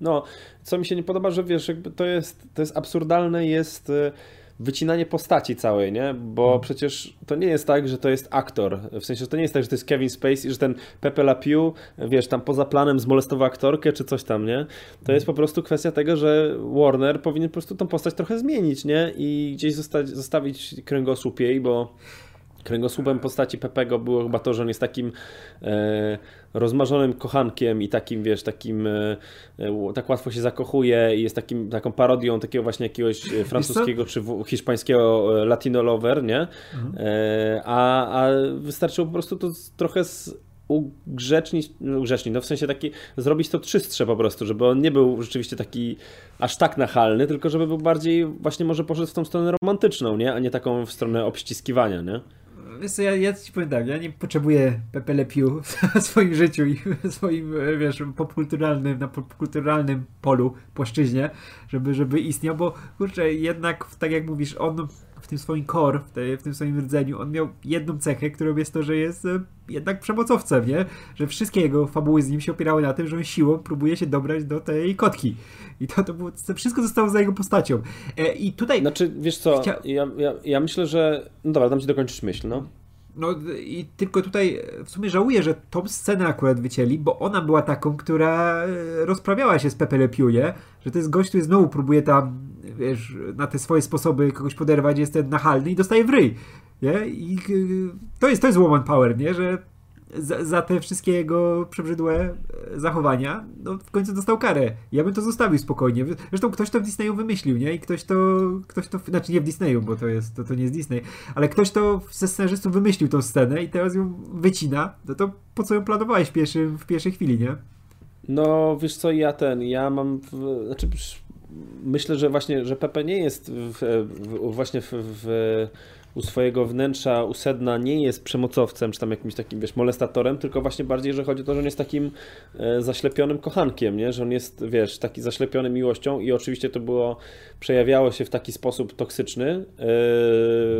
No, co mi się nie podoba, że wiesz, to jest, to jest absurdalne, jest... Y wycinanie postaci całej, nie? Bo hmm. przecież to nie jest tak, że to jest aktor. W sensie, że to nie jest tak, że to jest Kevin Spacey, że ten Pepe Le Pew, wiesz, tam poza planem zmolestował aktorkę czy coś tam, nie? To jest po prostu kwestia tego, że Warner powinien po prostu tą postać trochę zmienić, nie? I gdzieś zostać, zostawić kręgosłup jej, bo kręgosłupem postaci Pepego było chyba to, że on jest takim e, rozmarzonym kochankiem i takim, wiesz, takim e, e, tak łatwo się zakochuje i jest takim, taką parodią takiego właśnie jakiegoś e, francuskiego czy hiszpańskiego latino lover, nie? Mhm. A, a wystarczyło po prostu to trochę z ugrzecznić, no, ugrzecznić, no w sensie taki, zrobić to czystsze po prostu, żeby on nie był rzeczywiście taki aż tak nachalny, tylko żeby był bardziej właśnie może poszedł w tą stronę romantyczną, nie? A nie taką w stronę obściskiwania, nie? Wiesz ja, ja ci powiem tak, ja nie potrzebuję Pepe Le Pew w swoim życiu i w swoim, wiesz, popkulturalnym, na popkulturalnym polu, płaszczyźnie, żeby, żeby istniał, bo kurczę, jednak tak jak mówisz, on w tym swoim core, w, tej, w tym swoim rdzeniu, on miał jedną cechę, którą jest to, że jest e, jednak przemocowcem, nie? Że wszystkie jego fabuły z nim się opierały na tym, że on siłą próbuje się dobrać do tej kotki. I to, to, było, to wszystko zostało za jego postacią. E, I tutaj... Znaczy, wiesz co, chcia... ja, ja, ja myślę, że... No dobra, dam ci dokończyć myśl, no. No i tylko tutaj w sumie żałuję, że tą scenę akurat wycięli, bo ona była taką, która e, rozprawiała się z Pepe Le Pew, nie? Że to jest gość, który znowu próbuje tam, wiesz, na te swoje sposoby kogoś poderwać, jest ten nachalny i dostaje w ryj, nie? I e, to jest, to jest woman power, nie? Że za, za, te wszystkie jego przebrzydłe e, zachowania, no w końcu dostał karę. Ja bym to zostawił spokojnie. Zresztą ktoś to w Disneyu wymyślił, nie? I ktoś to, ktoś to, znaczy nie w Disneyu, bo to jest, to, to nie jest Disney, ale ktoś to ze scenarzystów wymyślił tą scenę i teraz ją wycina, no to po co ją planowałeś w, pierwszym, w pierwszej chwili, nie? No, wiesz co, ja ten, ja mam, znaczy myślę, że właśnie, że Pepe nie jest w, w, właśnie w, w u swojego wnętrza, u sedna nie jest przemocowcem, czy tam jakimś takim, wiesz, molestatorem, tylko właśnie bardziej, że chodzi o to, że on jest takim e, zaślepionym kochankiem, nie? Że on jest, wiesz, taki zaślepiony miłością i oczywiście to było, przejawiało się w taki sposób toksyczny e,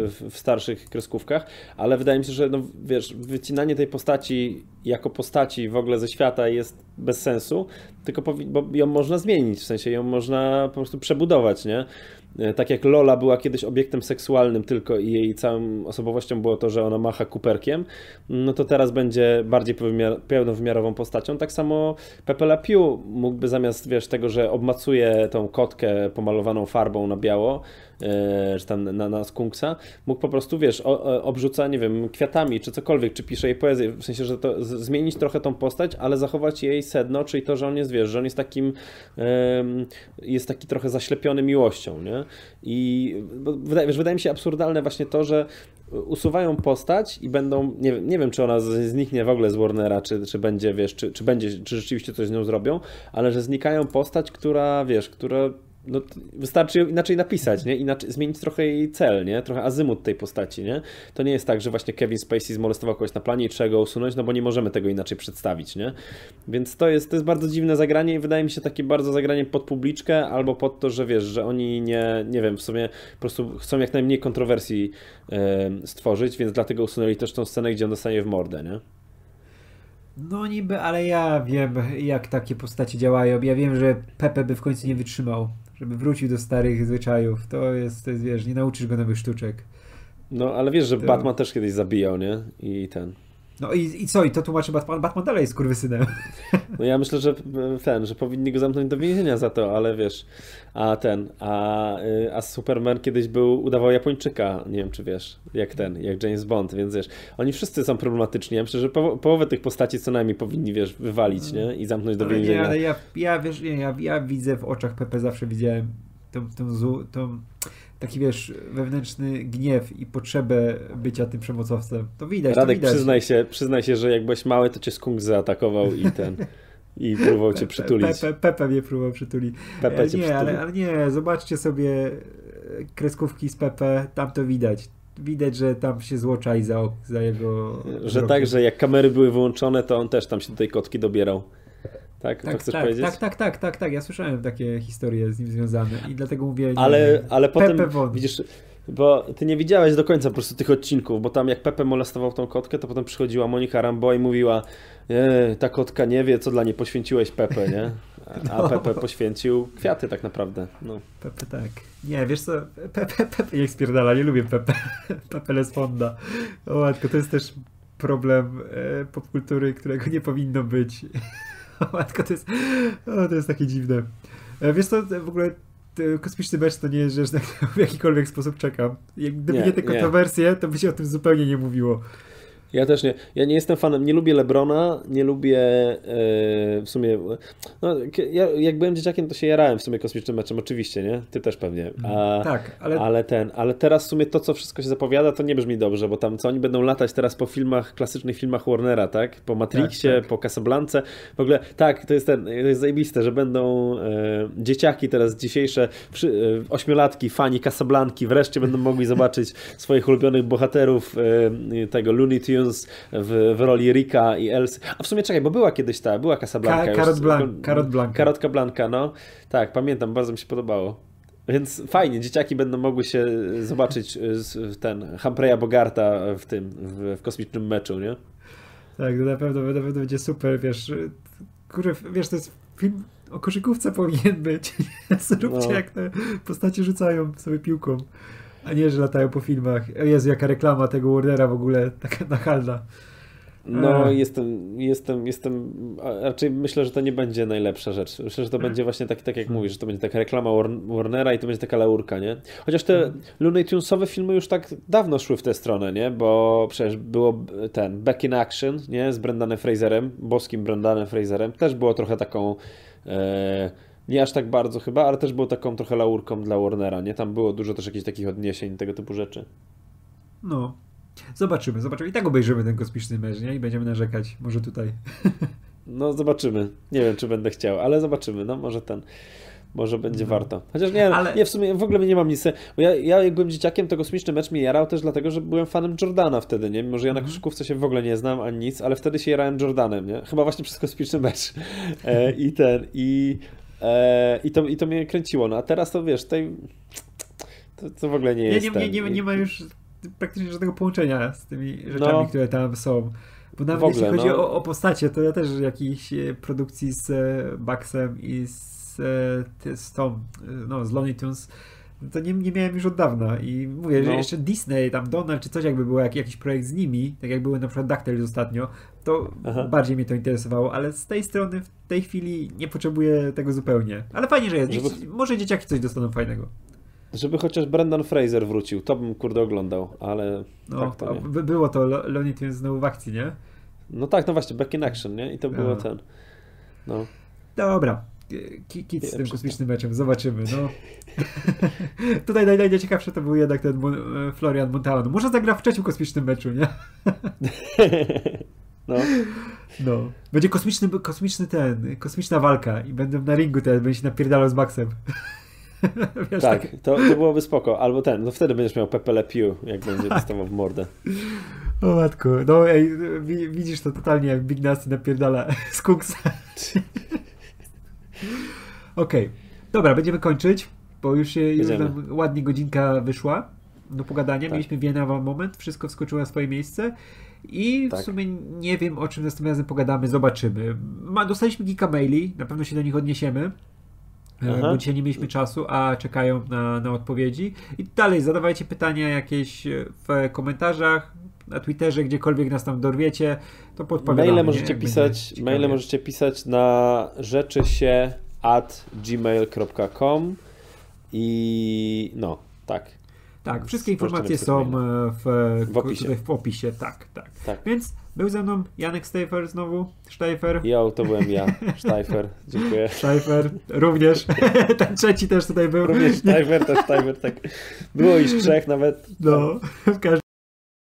w starszych kreskówkach, ale wydaje mi się, że no, wiesz, wycinanie tej postaci jako postaci w ogóle ze świata jest bez sensu, tylko bo ją można zmienić, w sensie ją można po prostu przebudować, nie? E, tak jak Lola była kiedyś obiektem seksualnym tylko i jej całą osobowością było to, że ona macha kuperkiem, no to teraz będzie bardziej pełnowymiarową postacią. Tak samo Pepe Le Pew mógłby zamiast, wiesz, tego, że obmacuje tą kotkę pomalowaną farbą na biało, czy tam na, na skunksa, mógł po prostu, wiesz, o, obrzuca, nie wiem, kwiatami, czy cokolwiek, czy pisze jej poezję, w sensie, że to zmienić trochę tą postać, ale zachować jej sedno, czyli to, że on jest, wiesz, że on jest takim, jest taki trochę zaślepiony miłością, nie? I wydaje, wiesz, wydaje mi się absurdalne właśnie to, że usuwają postać i będą, nie wiem, nie wiem czy ona zniknie w ogóle z Warnera, czy, czy będzie, wiesz, czy, czy będzie, czy rzeczywiście coś z nią zrobią, ale że znikają postać, która, wiesz, która no, wystarczy inaczej napisać, nie? Inaczej, zmienić trochę jej cel, nie? Trochę azymut tej postaci, nie? To nie jest tak, że właśnie Kevin Spacey zmolestował kogoś na planie i trzeba go usunąć, no bo nie możemy tego inaczej przedstawić, nie? Więc to jest, to jest bardzo dziwne zagranie i wydaje mi się takie bardzo zagranie pod publiczkę albo pod to, że wiesz, że oni nie, nie wiem, w sumie po prostu chcą jak najmniej kontrowersji stworzyć, więc dlatego usunęli też tą scenę, gdzie on dostanie w mordę, nie? No niby, ale ja wiem, jak takie postacie działają. Ja wiem, że Pepe by w końcu nie wytrzymał żeby wrócił do starych zwyczajów. To jest, to jest wiesz, nie nauczysz go nowych sztuczek. No, ale wiesz, że to... Batman też kiedyś zabijał, nie? I ten. No i, i co? I to tłumaczy Batman? Batman dalej jest kurwysynem. No ja myślę, że ten, że powinni go zamknąć do więzienia za to, ale wiesz, a ten, a, y, a Superman kiedyś był, udawał Japończyka, nie wiem czy wiesz, jak ten, jak James Bond, więc wiesz, oni wszyscy są problematyczni. Ja myślę, że po, połowę tych postaci co najmniej powinni, wiesz, wywalić, nie? I zamknąć do więzienia. Nie, ale ja, ja wiesz, nie, ja, ja widzę w oczach Pepe zawsze widziałem tą, tą, tą, tą taki wiesz, wewnętrzny gniew i potrzebę bycia tym przemocowcem. To widać. Radek, to widać. Przyznaj, się, przyznaj się, że jak byłeś mały, to cię skunk zaatakował i ten. I próbował cię przytulić. Pepe, Pepe mnie próbował przytulić. Pepe e, nie, ale, ale nie, zobaczcie sobie e, kreskówki z Pepe, tam to widać widać, że tam się złoczai za, za jego. Że tak, że jak kamery były wyłączone, to on też tam się do tej kotki dobierał. Tak, tak, to chcesz tak, powiedzieć? Tak, tak, tak, tak, tak. Ja słyszałem takie historie z nim związane i dlatego mówię. Ale, ale potem widzisz, bo ty nie widziałeś do końca po prostu tych odcinków, bo tam jak Pepe molestował tą kotkę, to potem przychodziła Monika Rambo i mówiła e, ta kotka nie wie, co dla niej poświęciłeś Pepe, nie? A no. Pepe poświęcił kwiaty tak naprawdę. No. Pepe tak. Nie, wiesz co, Pepe, Pepe niech spierdala, nie lubię Pepe. Pepe Lesponda. O matko, to jest też problem e, popkultury, którego nie powinno być. Matko, to jest, o, to jest takie dziwne. E, wiesz co, w ogóle kosmiczny mecz to nie jest rzecz, na którą w jakikolwiek sposób czekam. Gdyby nie, nie te kontrowersje, to by się o tym zupełnie nie mówiło. Ja też nie. Ja nie jestem fanem, nie lubię Lebrona, nie lubię e, w sumie. No, ja, jak byłem dzieciakiem, to się jarałem w sumie kosmicznym meczem, oczywiście, nie? Ty też pewnie. Mhm. A, tak, ale... ale ten, ale teraz w sumie to, co wszystko się zapowiada, to nie brzmi dobrze, bo tam co oni będą latać teraz po filmach, klasycznych filmach Warnera, tak? Po Matrixie, tak, tak. po Casablance. W ogóle tak, to jest, ten, to jest zajebiste, że będą e, dzieciaki teraz dzisiejsze, przy, e, ośmiolatki, fani Casablanki, wreszcie będą mogli zobaczyć swoich ulubionych bohaterów tego Looney Tunes w, w roli Rika i Elsie. A w sumie czekaj, bo była kiedyś ta, była Casablanca. Ka Karot, Karot Blanca. Karotka Blanca, no. Tak, pamiętam, bardzo mi się podobało. Więc fajnie, dzieciaki będą mogły się zobaczyć ten Humphreya Bogarta w tym, w, w kosmicznym meczu, nie? Tak, na pewno, na pewno będzie super, wiesz, kurczę, wiesz, to jest film o koszykówce powinien być. Zróbcie no. jak te postacie rzucają sobie piłką. A nie, że latają po filmach. Jezu, jaka reklama tego Warnera w ogóle, taka nachalna. No, jestem, jestem, jestem, raczej myślę, że to nie będzie najlepsza rzecz. Myślę, że to będzie właśnie tak, tak jak mówisz, że to będzie taka reklama Warnera i to będzie taka laurka, nie? Chociaż te. Looney Tunesowe filmy już tak dawno szły w tę stronę, nie? Bo przecież było ten Back in Action, nie? Z Brendanem Fraserem, boskim Brendanem Fraserem. Też było trochę taką e, nie aż tak bardzo chyba, ale też było taką trochę laurką dla Warnera, nie? Tam było dużo też jakichś takich odniesień, tego typu rzeczy. No. Zobaczymy, zobaczymy. I tak obejrzymy ten kosmiczny mecz, nie? I będziemy narzekać. Może tutaj. No, zobaczymy. Nie wiem, czy będę chciał, ale zobaczymy. No, może ten. może będzie no. warto. Chociaż nie, Ale... nie, w sumie w ogóle nie mam nic. Bo ja, ja jak byłem dzieciakiem, to kosmiczny mecz mi jarał też dlatego, że byłem fanem Jordana wtedy, nie? Mimo, że ja na mhm. koszykówce się w ogóle nie znam ani nic, ale wtedy się jarałem Jordanem, nie? Chyba właśnie przez kosmiczny mecz. E, I ten, i, e, i, to, i to mnie kręciło. No a teraz to wiesz, tutaj to, to w ogóle nie jest. Nie, nie, nie, nie, nie ma już praktycznie żadnego połączenia z tymi rzeczami, no. które tam są. Bo nawet ogóle, jeśli chodzi no. o, o postacie, to ja też jakiejś e, produkcji z e, Baxem i z, z tą, no, z Looney Tunes to nie, nie miałem już od dawna i mówię, no. że jeszcze Disney, tam Donald czy coś jakby było, jak, jakiś projekt z nimi, tak jak były na przykład DuckTales ostatnio, to Aha. bardziej mnie to interesowało, ale z tej strony w tej chwili nie potrzebuję tego zupełnie. Ale fajnie, że jest. Żeby... Może dzieciaki coś dostaną fajnego. Żeby chociaż Brendan Fraser wrócił, to bym kurde oglądał, ale no, tak to nie. Było to Looney Tunes znowu w akcji, nie? No tak, no właśnie, back in action, nie? I to było ten. No. Dobra. Kit z tym kosmicznym meczem, zobaczymy. No. Tutaj naj, najciekawsze to był jednak ten e, Florian Montalano. Może zagra w trzecim kosmicznym meczu, nie? no. No. Będzie kosmiczny, kosmiczny ten, kosmiczna walka i będę na ringu teraz, będzie się napierdalał z Maxem. Wiesz, tak, tak, To, to byłoby spoko. Albo ten, no wtedy będziesz miał Pepe Le Pew, jak będzie dostawał w mordę. O matku, no ej, widzisz to totalnie jak Big Nasty napierdala z Cooksa. Okej, okay. dobra, będziemy kończyć, bo już, się, już ładnie godzinka wyszła do pogadania. Tak. Mieliśmy Wiena moment, wszystko wskoczyło na swoje miejsce. I tak. w sumie nie wiem, o czym następnym razem pogadamy, zobaczymy. Ma, dostaliśmy kilka maili, na pewno się do nich odniesiemy. E, Aha. bo dzisiaj nie mieliśmy czasu, a czekają na, na odpowiedzi. I dalej zadawajcie pytania jakieś w komentarzach, na Twitterze, gdziekolwiek nas tam dorwiecie, to podpowiadamy. Maile możecie, pisać, maile możecie pisać na rzeczy się at gmail.com i no, tak. Tak, wszystkie informacje są e, w, w, opisie. w opisie. Tak, tak, tak. Więc był ze mną Janek Steifer znowu, Steifer. Jo, to byłem ja, Steifer, dziękuję. Steifer, również. Ten trzeci też tutaj był. Również Steifer, też Steifer, tak. Było iż trzech nawet. No, w każdym